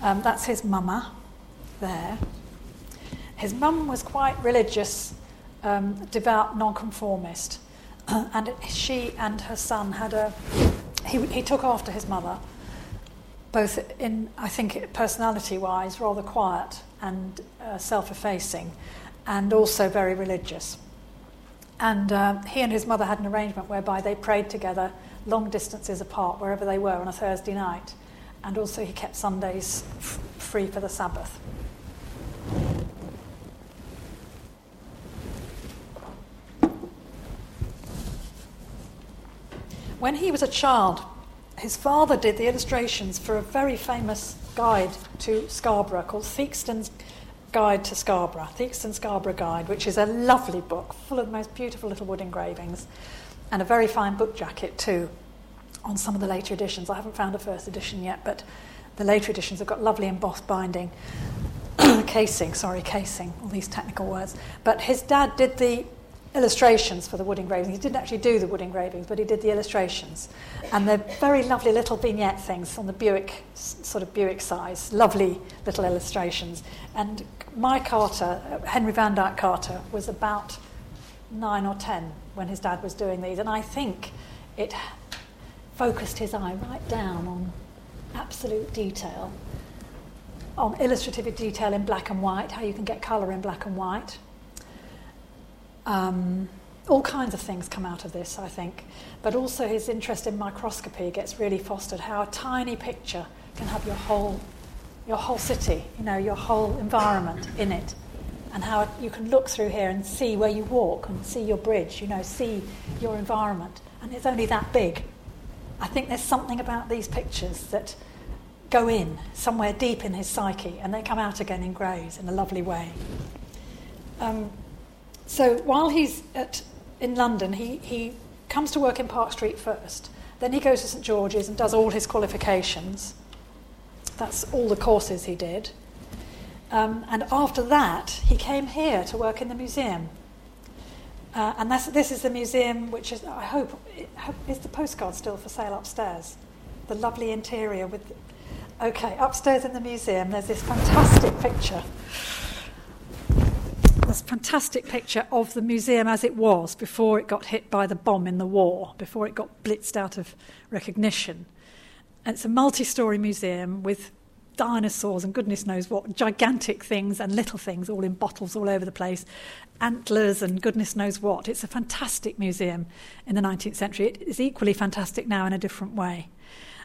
Um, that's his mama there. His mum was quite religious um, devout nonconformist. and she and her son had a. He, he took after his mother, both in, I think, personality wise, rather quiet and uh, self effacing, and also very religious. And uh, he and his mother had an arrangement whereby they prayed together long distances apart, wherever they were, on a Thursday night. And also, he kept Sundays f- free for the Sabbath. When he was a child, his father did the illustrations for a very famous guide to Scarborough called Theakston's Guide to Scarborough, Theakston Scarborough Guide, which is a lovely book full of the most beautiful little wood engravings and a very fine book jacket too on some of the later editions. I haven't found a first edition yet, but the later editions have got lovely embossed binding. casing, sorry, casing, all these technical words. But his dad did the illustrations for the wood engravings. He didn't actually do the wood engravings, but he did the illustrations. And they're very lovely little vignette things on the Bewick, sort of Bewick size, lovely little illustrations. And my Carter, uh, Henry Van Dyke Carter, was about nine or ten when his dad was doing these. And I think it focused his eye right down on absolute detail, on illustrative detail in black and white, how you can get colour in black and white um, all kinds of things come out of this, I think. But also his interest in microscopy gets really fostered. How a tiny picture can have your whole, your whole city, you know, your whole environment in it, and how you can look through here and see where you walk and see your bridge, you know, see your environment, and it's only that big. I think there's something about these pictures that go in somewhere deep in his psyche, and they come out again in Grays in a lovely way. Um, so while he's at, in London, he, he comes to work in Park Street first. Then he goes to St George's and does all his qualifications. That's all the courses he did. Um, and after that, he came here to work in the museum. Uh, and this is the museum, which is, I hope, is the postcard still for sale upstairs? The lovely interior with. Okay, upstairs in the museum, there's this fantastic picture this fantastic picture of the museum as it was before it got hit by the bomb in the war, before it got blitzed out of recognition. And it's a multi story museum with dinosaurs and goodness knows what, gigantic things and little things all in bottles all over the place, antlers and goodness knows what. It's a fantastic museum in the 19th century. It is equally fantastic now in a different way.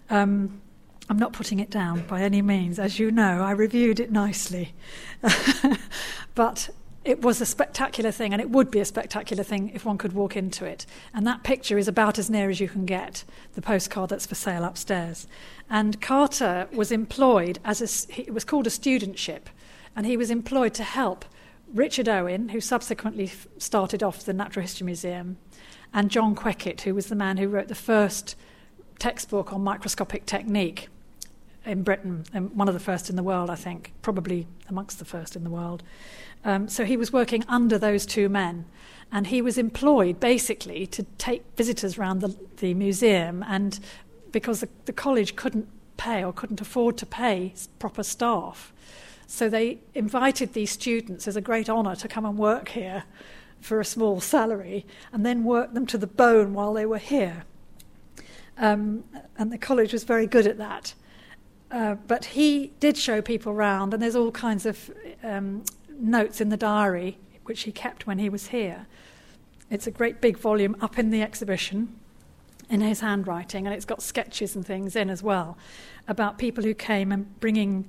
Um, I'm not putting it down by any means. As you know, I reviewed it nicely. but it was a spectacular thing, and it would be a spectacular thing if one could walk into it. And that picture is about as near as you can get the postcard that's for sale upstairs. And Carter was employed as a, it was called a studentship, and he was employed to help Richard Owen, who subsequently started off the Natural History Museum, and John Quekett, who was the man who wrote the first textbook on microscopic technique in Britain, and one of the first in the world, I think, probably amongst the first in the world. Um, so he was working under those two men. And he was employed basically to take visitors around the, the museum. And because the, the college couldn't pay or couldn't afford to pay proper staff, so they invited these students as a great honour to come and work here for a small salary and then work them to the bone while they were here. Um, and the college was very good at that. Uh, but he did show people around, and there's all kinds of um, notes in the diary, which he kept when he was here. It's a great big volume up in the exhibition in his handwriting, and it's got sketches and things in as well about people who came and bringing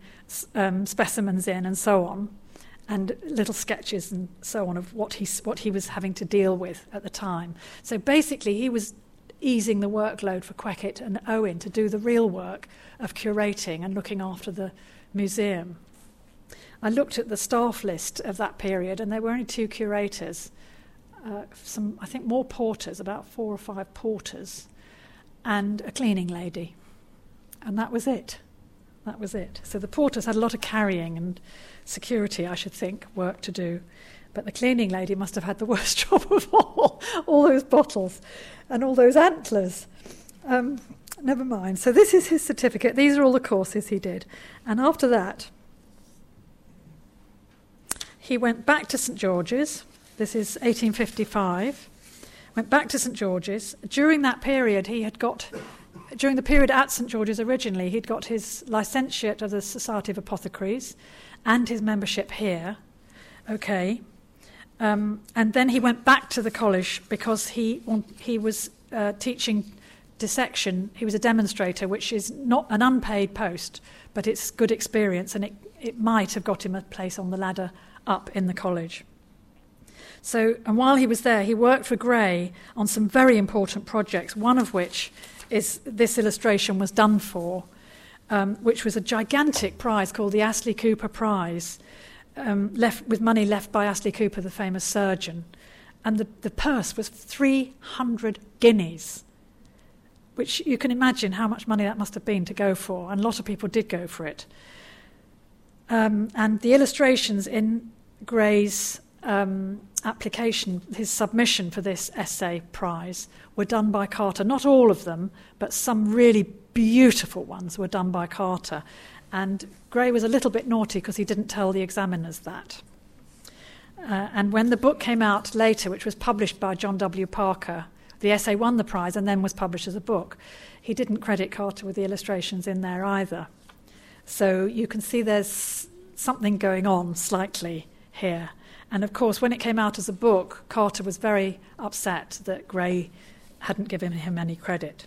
um, specimens in and so on, and little sketches and so on of what he, what he was having to deal with at the time. So basically, he was easing the workload for Quekett and Owen to do the real work of curating and looking after the museum. I looked at the staff list of that period, and there were only two curators, uh, some, I think, more porters, about four or five porters, and a cleaning lady. And that was it. That was it. So the porters had a lot of carrying and security, I should think, work to do. But the cleaning lady must have had the worst job of all, all those bottles and all those antlers. Um, never mind. So this is his certificate. These are all the courses he did. And after that, he went back to St George's This is 1855. Went back to St George's. During that period, he had got, during the period at St George's originally, he'd got his licentiate of the Society of Apothecaries and his membership here. Okay. Um, and then he went back to the college because he, he was uh, teaching dissection. He was a demonstrator, which is not an unpaid post, but it's good experience, and it, it might have got him a place on the ladder up in the college. So, and while he was there, he worked for Gray on some very important projects, one of which is this illustration was done for, um, which was a gigantic prize called the Astley Cooper Prize, um, left with money left by Astley Cooper, the famous surgeon. And the, the purse was 300 guineas, which you can imagine how much money that must have been to go for. And a lot of people did go for it. Um, and the illustrations in Gray's um, application, his submission for this essay prize, were done by Carter. Not all of them, but some really beautiful ones were done by Carter. And Gray was a little bit naughty because he didn't tell the examiners that. Uh, and when the book came out later, which was published by John W. Parker, the essay won the prize and then was published as a book. He didn't credit Carter with the illustrations in there either. So you can see there's something going on slightly here. And of course, when it came out as a book, Carter was very upset that Gray hadn't given him any credit.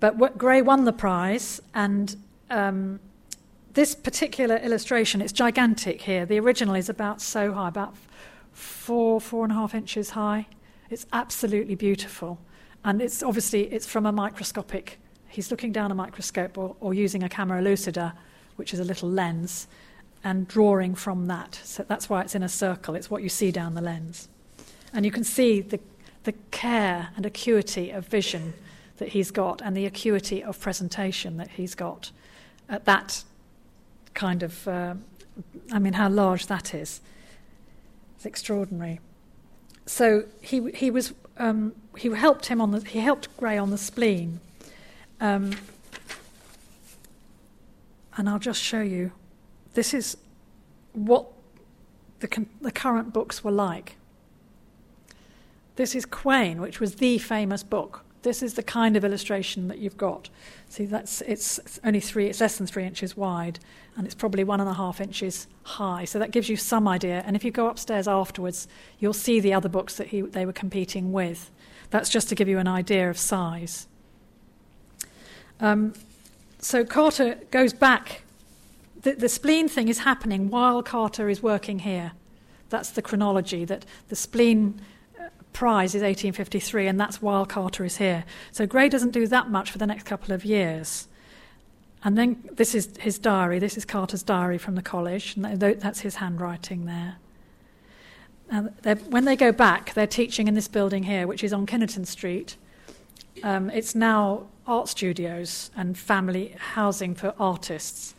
But what, Gray won the prize, and um, this particular illustration, it's gigantic here. The original is about so high, about four, four and a half inches high. It's absolutely beautiful. And it's obviously, it's from a microscopic, he's looking down a microscope or, or using a camera lucida, which is a little lens, and drawing from that. So that's why it's in a circle. It's what you see down the lens. And you can see the, the care and acuity of vision that he's got and the acuity of presentation that he's got at that kind of, uh, I mean, how large that is. It's extraordinary. So he he was um, he helped him on the he helped Gray on the spleen, um, and I'll just show you. This is what the the current books were like. This is Quain, which was the famous book this is the kind of illustration that you've got. See, that's it's only three, it's less than three inches wide, and it's probably one and a half inches high. So that gives you some idea. And if you go upstairs afterwards, you'll see the other books that he, they were competing with. That's just to give you an idea of size. Um, so Carter goes back. The, the spleen thing is happening while Carter is working here. That's the chronology, that the spleen prize is 1853, and that's while Carter is here. So Gray doesn't do that much for the next couple of years. And then this is his diary. This is Carter's diary from the college. That's his handwriting there. And when they go back, they're teaching in this building here, which is on Kinnerton Street. Um, it's now art studios and family housing for artists.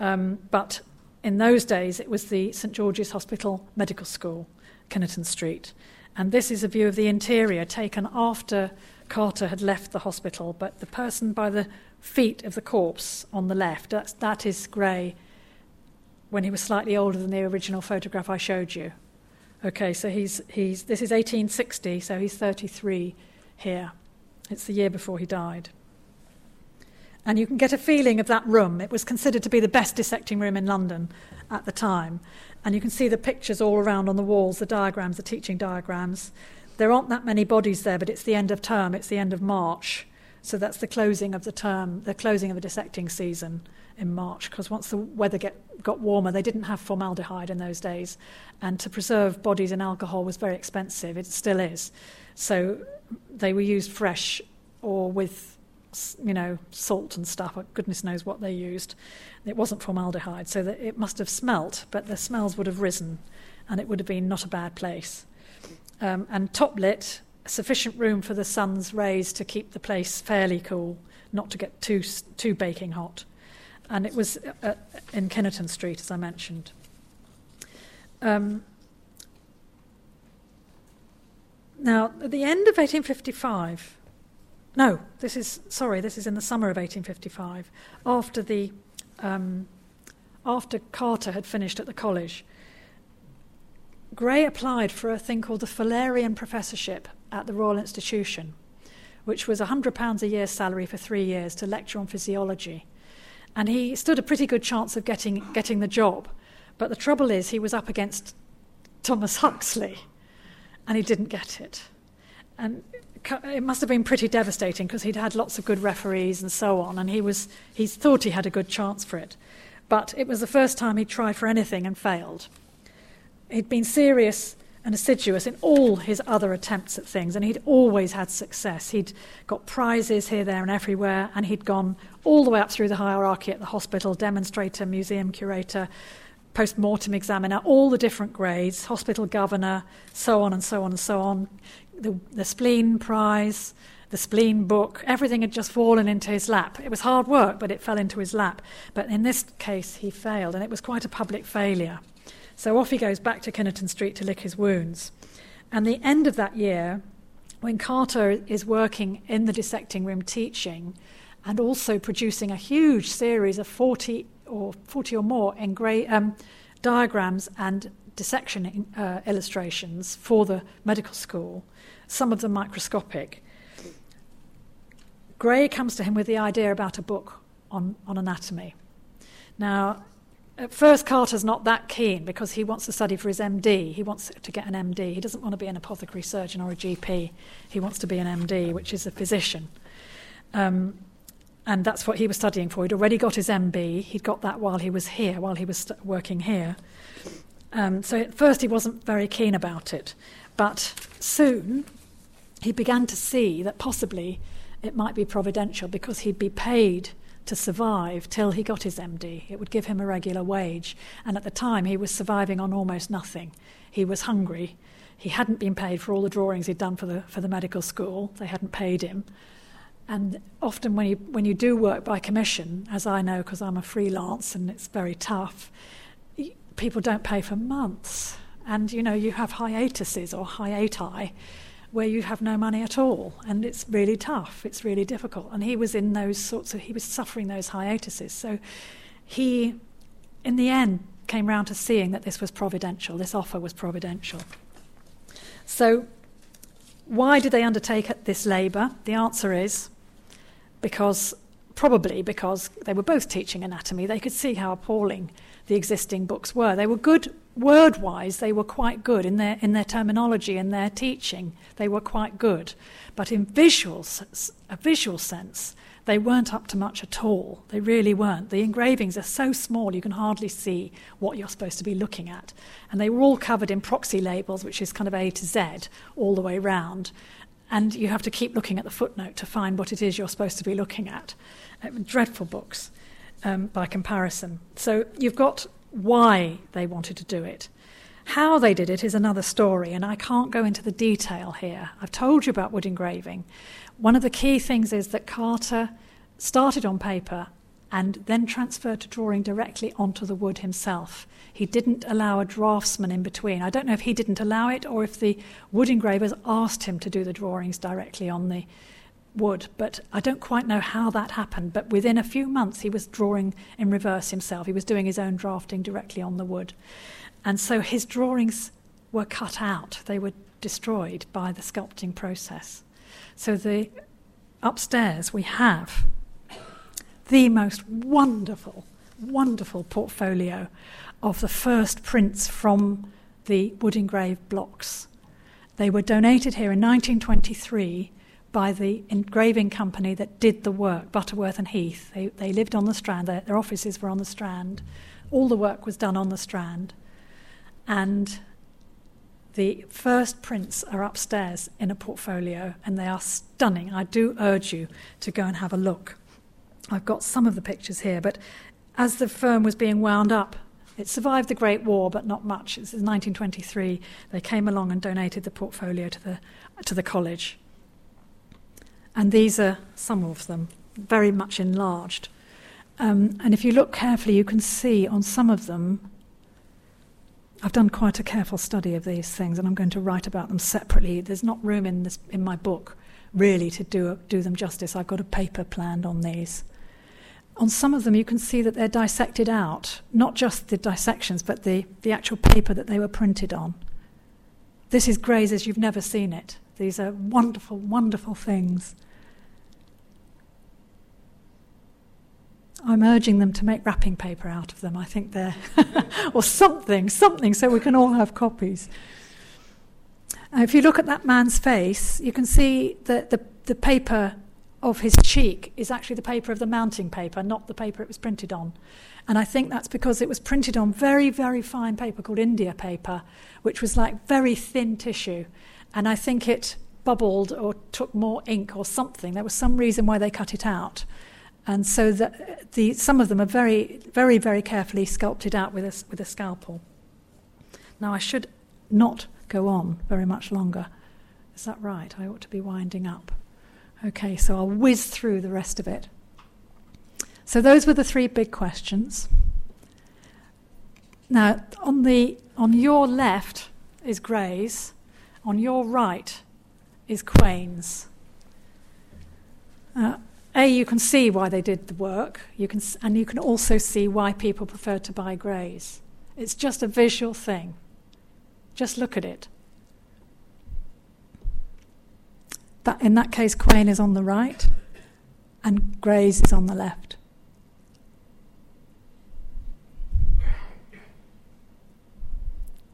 Um, but in those days, it was the St George's Hospital Medical School, Kinnerton Street. And this is a view of the interior taken after Carter had left the hospital. But the person by the feet of the corpse on the left, that's, that is Gray when he was slightly older than the original photograph I showed you. Okay, so he's, he's, this is 1860, so he's 33 here. It's the year before he died. And you can get a feeling of that room. It was considered to be the best dissecting room in London at the time. And you can see the pictures all around on the walls, the diagrams, the teaching diagrams. There aren't that many bodies there, but it's the end of term, it's the end of March. So that's the closing of the term, the closing of the dissecting season in March, because once the weather get, got warmer, they didn't have formaldehyde in those days. And to preserve bodies in alcohol was very expensive, it still is. So they were used fresh or with you know, salt and stuff. Goodness knows what they used. It wasn't formaldehyde, so that it must have smelt, but the smells would have risen, and it would have been not a bad place. Um, and top lit, sufficient room for the sun's rays to keep the place fairly cool, not to get too too baking hot. And it was uh, in Kinnerton Street, as I mentioned. Um, now, at the end of 1855, no, this is, sorry, this is in the summer of 1855, after, the, um, after Carter had finished at the college. Gray applied for a thing called the Fullerian Professorship at the Royal Institution, which was £100 a year salary for three years to lecture on physiology. And he stood a pretty good chance of getting, getting the job. But the trouble is, he was up against Thomas Huxley, and he didn't get it. And it must have been pretty devastating because he'd had lots of good referees and so on, and he, was, he thought he had a good chance for it. But it was the first time he'd tried for anything and failed. He'd been serious and assiduous in all his other attempts at things, and he'd always had success. He'd got prizes here, there, and everywhere, and he'd gone all the way up through the hierarchy at the hospital demonstrator, museum curator, post mortem examiner, all the different grades, hospital governor, so on and so on and so on. The, the spleen prize, the spleen book, everything had just fallen into his lap. It was hard work, but it fell into his lap. But in this case, he failed, and it was quite a public failure. So off he goes back to Kinnerton Street to lick his wounds. And the end of that year, when Carter is working in the dissecting room teaching and also producing a huge series of 40 or 40 or more engra- um, diagrams and dissection uh, illustrations for the medical school, some of them microscopic. Gray comes to him with the idea about a book on, on anatomy. Now, at first, Carter's not that keen because he wants to study for his MD. He wants to get an MD. He doesn't want to be an apothecary surgeon or a GP. He wants to be an MD, which is a physician. Um, and that's what he was studying for. He'd already got his MB. He'd got that while he was here, while he was st- working here. Um, so at first he wasn't very keen about it. But soon he began to see that possibly it might be providential because he'd be paid to survive till he got his MD. It would give him a regular wage. And at the time, he was surviving on almost nothing. He was hungry. He hadn't been paid for all the drawings he'd done for the, for the medical school, they hadn't paid him. And often, when you, when you do work by commission, as I know because I'm a freelance and it's very tough, people don't pay for months. And you know, you have hiatuses or hiati where you have no money at all. And it's really tough, it's really difficult. And he was in those sorts of, he was suffering those hiatuses. So he, in the end, came round to seeing that this was providential, this offer was providential. So, why did they undertake this labour? The answer is because, probably because they were both teaching anatomy, they could see how appalling the existing books were. They were good word wise, they were quite good in their, in their terminology and their teaching. They were quite good. But in visuals, a visual sense, they weren't up to much at all. They really weren't. The engravings are so small you can hardly see what you're supposed to be looking at. And they were all covered in proxy labels, which is kind of A to Z all the way round. And you have to keep looking at the footnote to find what it is you're supposed to be looking at. Dreadful books um, by comparison. So you've got why they wanted to do it. How they did it is another story, and I can't go into the detail here. I've told you about wood engraving. One of the key things is that Carter started on paper and then transferred to drawing directly onto the wood himself. He didn't allow a draftsman in between. I don't know if he didn't allow it or if the wood engravers asked him to do the drawings directly on the wood, but I don't quite know how that happened. But within a few months, he was drawing in reverse himself. He was doing his own drafting directly on the wood. And so his drawings were cut out, they were destroyed by the sculpting process. So the upstairs we have the most wonderful, wonderful portfolio of the first prints from the wood engraved blocks. They were donated here in 1923 by the engraving company that did the work, Butterworth and Heath. They, they lived on the Strand, their, their offices were on the Strand. All the work was done on the Strand. And the first prints are upstairs in a portfolio, and they are stunning. I do urge you to go and have a look. I've got some of the pictures here, but as the firm was being wound up, it survived the Great War, but not much. Is 1923. They came along and donated the portfolio to the, to the college. And these are some of them, very much enlarged. Um, and if you look carefully, you can see on some of them, I've done quite a careful study of these things, and I'm going to write about them separately. There's not room in, this, in my book, really, to do, do them justice. I've got a paper planned on these. On some of them, you can see that they're dissected out, not just the dissections, but the, the actual paper that they were printed on. This is Gray's as you've never seen it. These are wonderful, wonderful things. I'm urging them to make wrapping paper out of them. I think they're, or something, something, so we can all have copies. Uh, if you look at that man's face, you can see that the, the paper of his cheek is actually the paper of the mounting paper, not the paper it was printed on. And I think that's because it was printed on very, very fine paper called India paper, which was like very thin tissue. And I think it bubbled or took more ink or something. There was some reason why they cut it out. And so the, the, some of them are very, very, very carefully sculpted out with a, with a scalpel. Now, I should not go on very much longer. Is that right? I ought to be winding up. Okay, so I'll whiz through the rest of it. So those were the three big questions. Now, on, the, on your left is Gray's, on your right is Quain's. Uh, a, you can see why they did the work, you can, and you can also see why people prefer to buy Gray's. It's just a visual thing. Just look at it. That, in that case, Quain is on the right, and Gray's is on the left.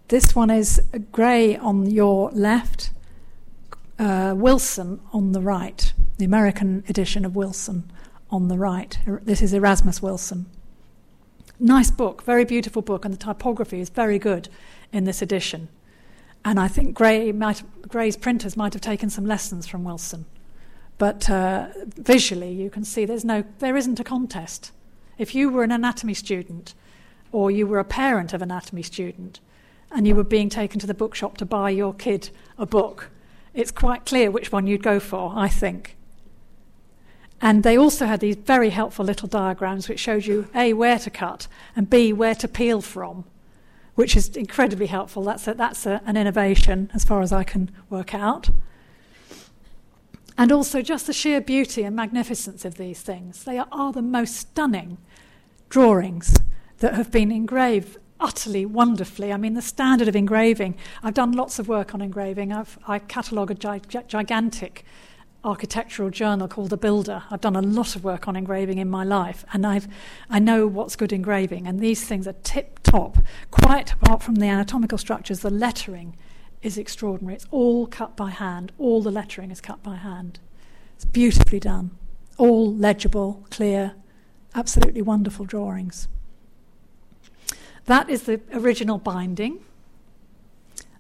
This one is Gray on your left, uh, Wilson on the right the American edition of Wilson on the right. This is Erasmus Wilson. Nice book, very beautiful book, and the typography is very good in this edition. And I think Gray might, Gray's printers might have taken some lessons from Wilson. But uh, visually, you can see there's no, there isn't a contest. If you were an anatomy student, or you were a parent of an anatomy student, and you were being taken to the bookshop to buy your kid a book, it's quite clear which one you'd go for, I think. And they also had these very helpful little diagrams which showed you A, where to cut, and B, where to peel from, which is incredibly helpful. That's, a, that's a, an innovation as far as I can work out. And also just the sheer beauty and magnificence of these things. They are, are the most stunning drawings that have been engraved utterly wonderfully. I mean, the standard of engraving, I've done lots of work on engraving. I've, I catalogue a gi- gigantic architectural journal called The Builder. I've done a lot of work on engraving in my life, and I've, I know what's good engraving, and these things are tip top. Quite apart from the anatomical structures, the lettering is extraordinary. It's all cut by hand, all the lettering is cut by hand. It's beautifully done, all legible, clear, absolutely wonderful drawings. That is the original binding.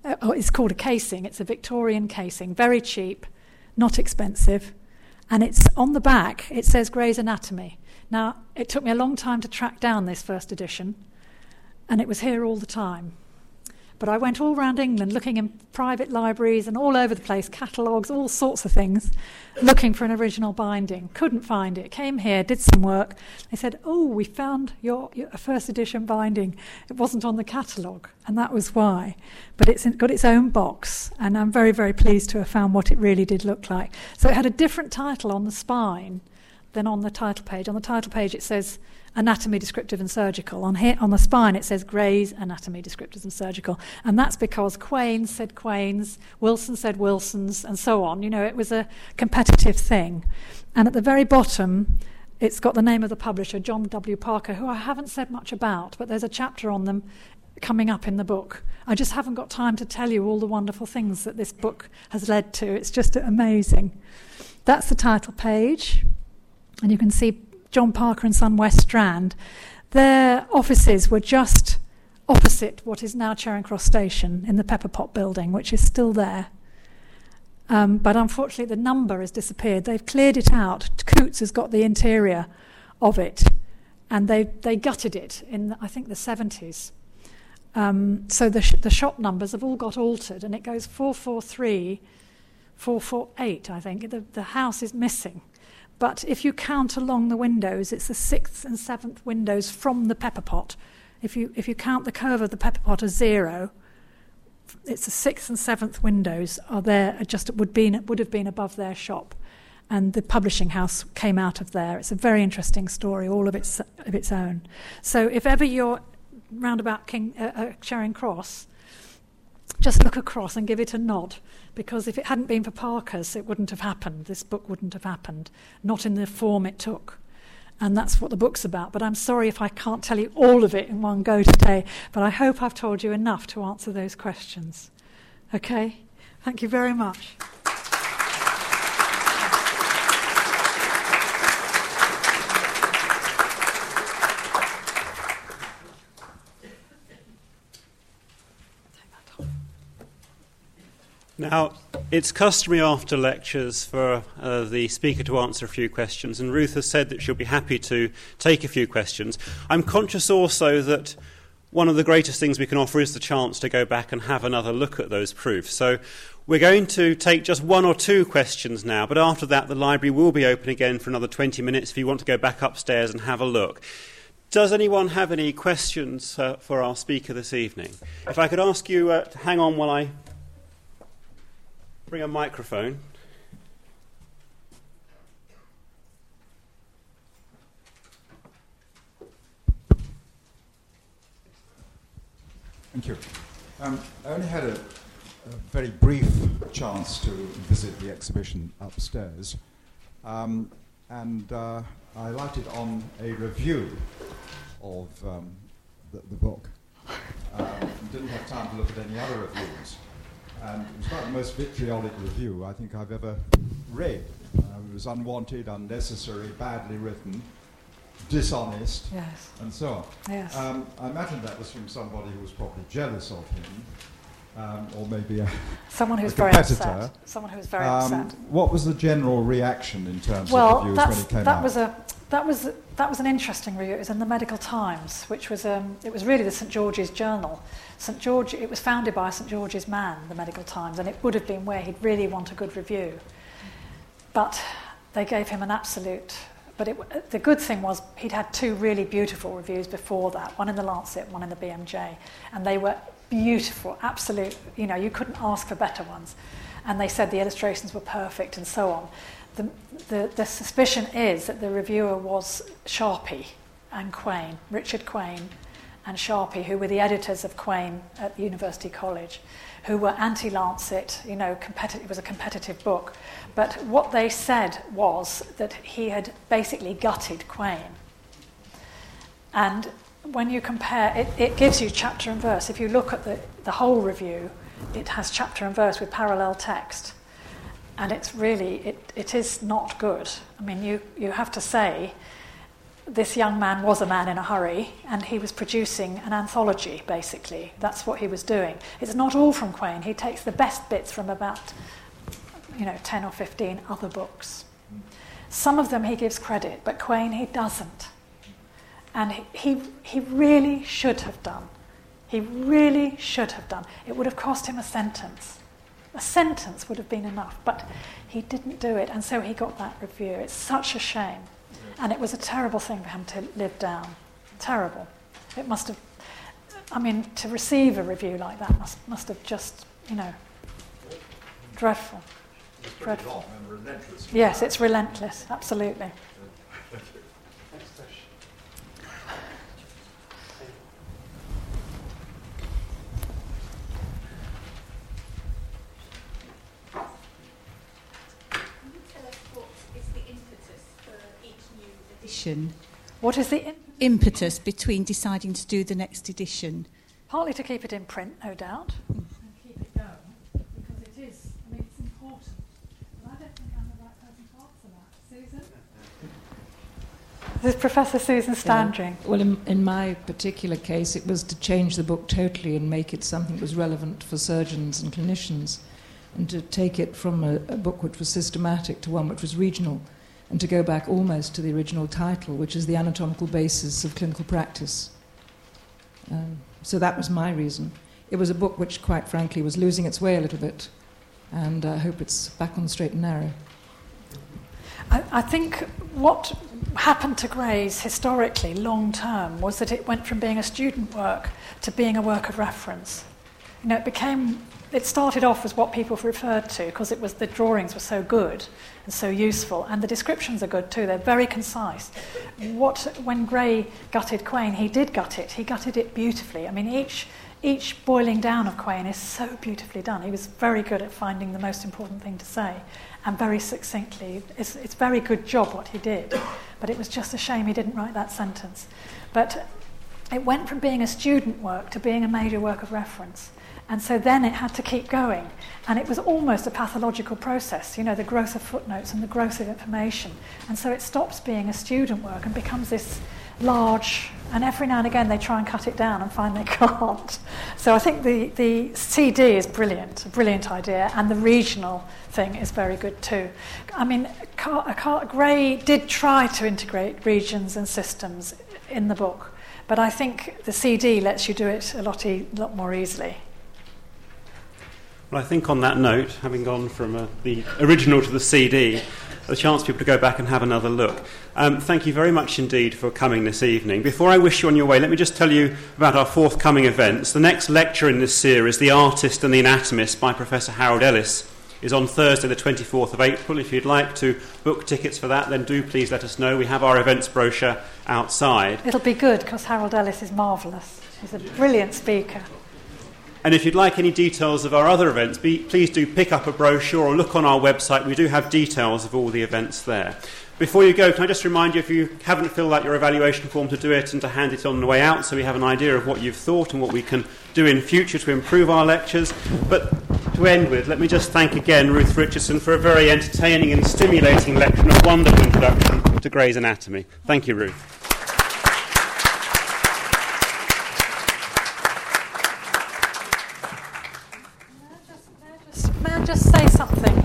Uh, oh, it's called a casing. It's a Victorian casing, very cheap not expensive. And it's on the back, it says Gray's Anatomy. Now, it took me a long time to track down this first edition, and it was here all the time. But I went all around England looking in private libraries and all over the place, catalogues, all sorts of things, looking for an original binding. Couldn't find it. Came here, did some work. They said, Oh, we found your, your first edition binding. It wasn't on the catalogue, and that was why. But it's got its own box, and I'm very, very pleased to have found what it really did look like. So it had a different title on the spine than on the title page. On the title page, it says anatomy descriptive and surgical. On here, on the spine, it says Gray's anatomy descriptive and surgical, and that's because Quain said Quain's, Wilson said Wilson's, and so on. You know, it was a competitive thing. And at the very bottom, it's got the name of the publisher, John W. Parker, who I haven't said much about, but there's a chapter on them coming up in the book. I just haven't got time to tell you all the wonderful things that this book has led to. It's just amazing. That's the title page. And you can see John Parker and Son West Strand, their offices were just opposite what is now Charing Cross Station in the Pepper Pot building, which is still there. Um, but unfortunately, the number has disappeared. They've cleared it out. Coutts has got the interior of it, and they, they gutted it in, I think, the 70s. Um, so the, sh- the shop numbers have all got altered, and it goes 443, 448, I think. The, the house is missing. But if you count along the windows, it's the sixth and seventh windows from the pepper pot. If you, if you count the curve of the pepper pot as zero, it's the sixth and seventh windows are there, just would, been, would have been above their shop. And the publishing house came out of there. It's a very interesting story, all of its, of its own. So if ever you're round about King, uh, uh, Charing Cross, just look across and give it a nod, because if it hadn't been for Parker's, it wouldn't have happened. This book wouldn't have happened, not in the form it took. And that's what the book's about. But I'm sorry if I can't tell you all of it in one go today, but I hope I've told you enough to answer those questions. Okay? Thank you very much. Now, it's customary after lectures for uh, the speaker to answer a few questions, and Ruth has said that she'll be happy to take a few questions. I'm conscious also that one of the greatest things we can offer is the chance to go back and have another look at those proofs. So we're going to take just one or two questions now, but after that, the library will be open again for another 20 minutes if you want to go back upstairs and have a look. Does anyone have any questions uh, for our speaker this evening? If I could ask you uh, to hang on while I Bring a microphone. Thank you. Um, I only had a, a, very brief chance to visit the exhibition upstairs, um, and uh, I lighted on a review of um, the, the, book. Um, didn't have time to look at any other reviews. And it was about the most vitriolic review I think I've ever read. Uh, it was unwanted, unnecessary, badly written, dishonest, yes. and so on. Yes. Um, I imagine that was from somebody who was probably jealous of him. Um, or maybe a someone who's a very upset. Someone who was very um, upset. What was the general reaction in terms well, of reviews when it came that out? Was a, that was that was an interesting review. It was in the Medical Times, which was um, it was really the St George's Journal. St George. It was founded by St George's man, the Medical Times, and it would have been where he'd really want a good review. But they gave him an absolute. But it, the good thing was he'd had two really beautiful reviews before that, one in the Lancet, one in the BMJ, and they were beautiful, absolute, you know, you couldn't ask for better ones. And they said the illustrations were perfect and so on. The, the, the suspicion is that the reviewer was Sharpey and Quain, Richard Quain and Sharpey, who were the editors of Quain at University College, who were anti Lancet, you know, competi- it was a competitive book. But what they said was that he had basically gutted Quain. And when you compare, it, it gives you chapter and verse. If you look at the, the whole review, it has chapter and verse with parallel text. And it's really, it, it is not good. I mean, you, you have to say, this young man was a man in a hurry, and he was producing an anthology, basically. That's what he was doing. It's not all from Quain. He takes the best bits from about, you know, 10 or 15 other books. Some of them he gives credit, but Quain he doesn't. And he, he, really should have done. He really should have done. It would have cost him a sentence. A sentence would have been enough, but he didn't do it, and so he got that review. It's such a shame. And it was a terrible thing for him to live down. Terrible. It must have, I mean, to receive a review like that must, must have just, you know, dreadful. Dreadful. Yes, it's relentless, absolutely. Edition. What is the in- impetus between deciding to do the next edition? Partly to keep it in print, no doubt. And keep it going, because it is, I mean, it's important. But I don't think I'm the right person to answer that. Susan? This is Professor Susan Standring. Yeah. Well, in, in my particular case, it was to change the book totally and make it something that was relevant for surgeons and clinicians, and to take it from a, a book which was systematic to one which was regional and to go back almost to the original title, which is the anatomical basis of clinical practice. Um, so that was my reason. It was a book which, quite frankly, was losing its way a little bit, and I hope it's back on the straight and narrow. I, I think what happened to Grays historically, long term, was that it went from being a student work to being a work of reference. You know, it became it started off as what people referred to because it was the drawings were so good and so useful, and the descriptions are good too. They're very concise. What when Gray gutted Quain, he did gut it. He gutted it beautifully. I mean, each each boiling down of Quain is so beautifully done. He was very good at finding the most important thing to say and very succinctly. It's, it's very good job what he did, but it was just a shame he didn't write that sentence. But it went from being a student work to being a major work of reference. And so then it had to keep going. And it was almost a pathological process, you know, the growth of footnotes and the growth of information. And so it stops being a student work and becomes this large, and every now and again they try and cut it down and find they can't. So I think the, the CD is brilliant, a brilliant idea, and the regional thing is very good too. I mean, Car- Car- uh, Gray did try to integrate regions and systems in the book, but I think the CD lets you do it a lot, e- lot more easily. Well, I think on that note, having gone from uh, the original to the CD, a chance for people to go back and have another look. Um, thank you very much indeed for coming this evening. Before I wish you on your way, let me just tell you about our forthcoming events. The next lecture in this series, The Artist and the Anatomist by Professor Harold Ellis, is on Thursday, the 24th of April. If you'd like to book tickets for that, then do please let us know. We have our events brochure outside. It'll be good because Harold Ellis is marvellous. He's a brilliant speaker. And if you'd like any details of our other events, be, please do pick up a brochure or look on our website. We do have details of all the events there. Before you go, can I just remind you if you haven't filled out your evaluation form to do it and to hand it on the way out so we have an idea of what you've thought and what we can do in future to improve our lectures. But to end with, let me just thank again Ruth Richardson for a very entertaining and stimulating lecture and a wonderful introduction to Gray's Anatomy. Thank you, Ruth. just say something?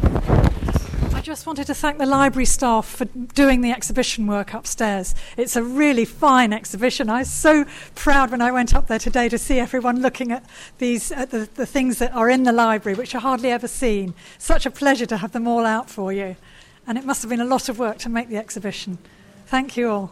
I just wanted to thank the library staff for doing the exhibition work upstairs. It's a really fine exhibition. I was so proud when I went up there today to see everyone looking at these at the, the things that are in the library, which are hardly ever seen. Such a pleasure to have them all out for you. And it must have been a lot of work to make the exhibition. Thank you all.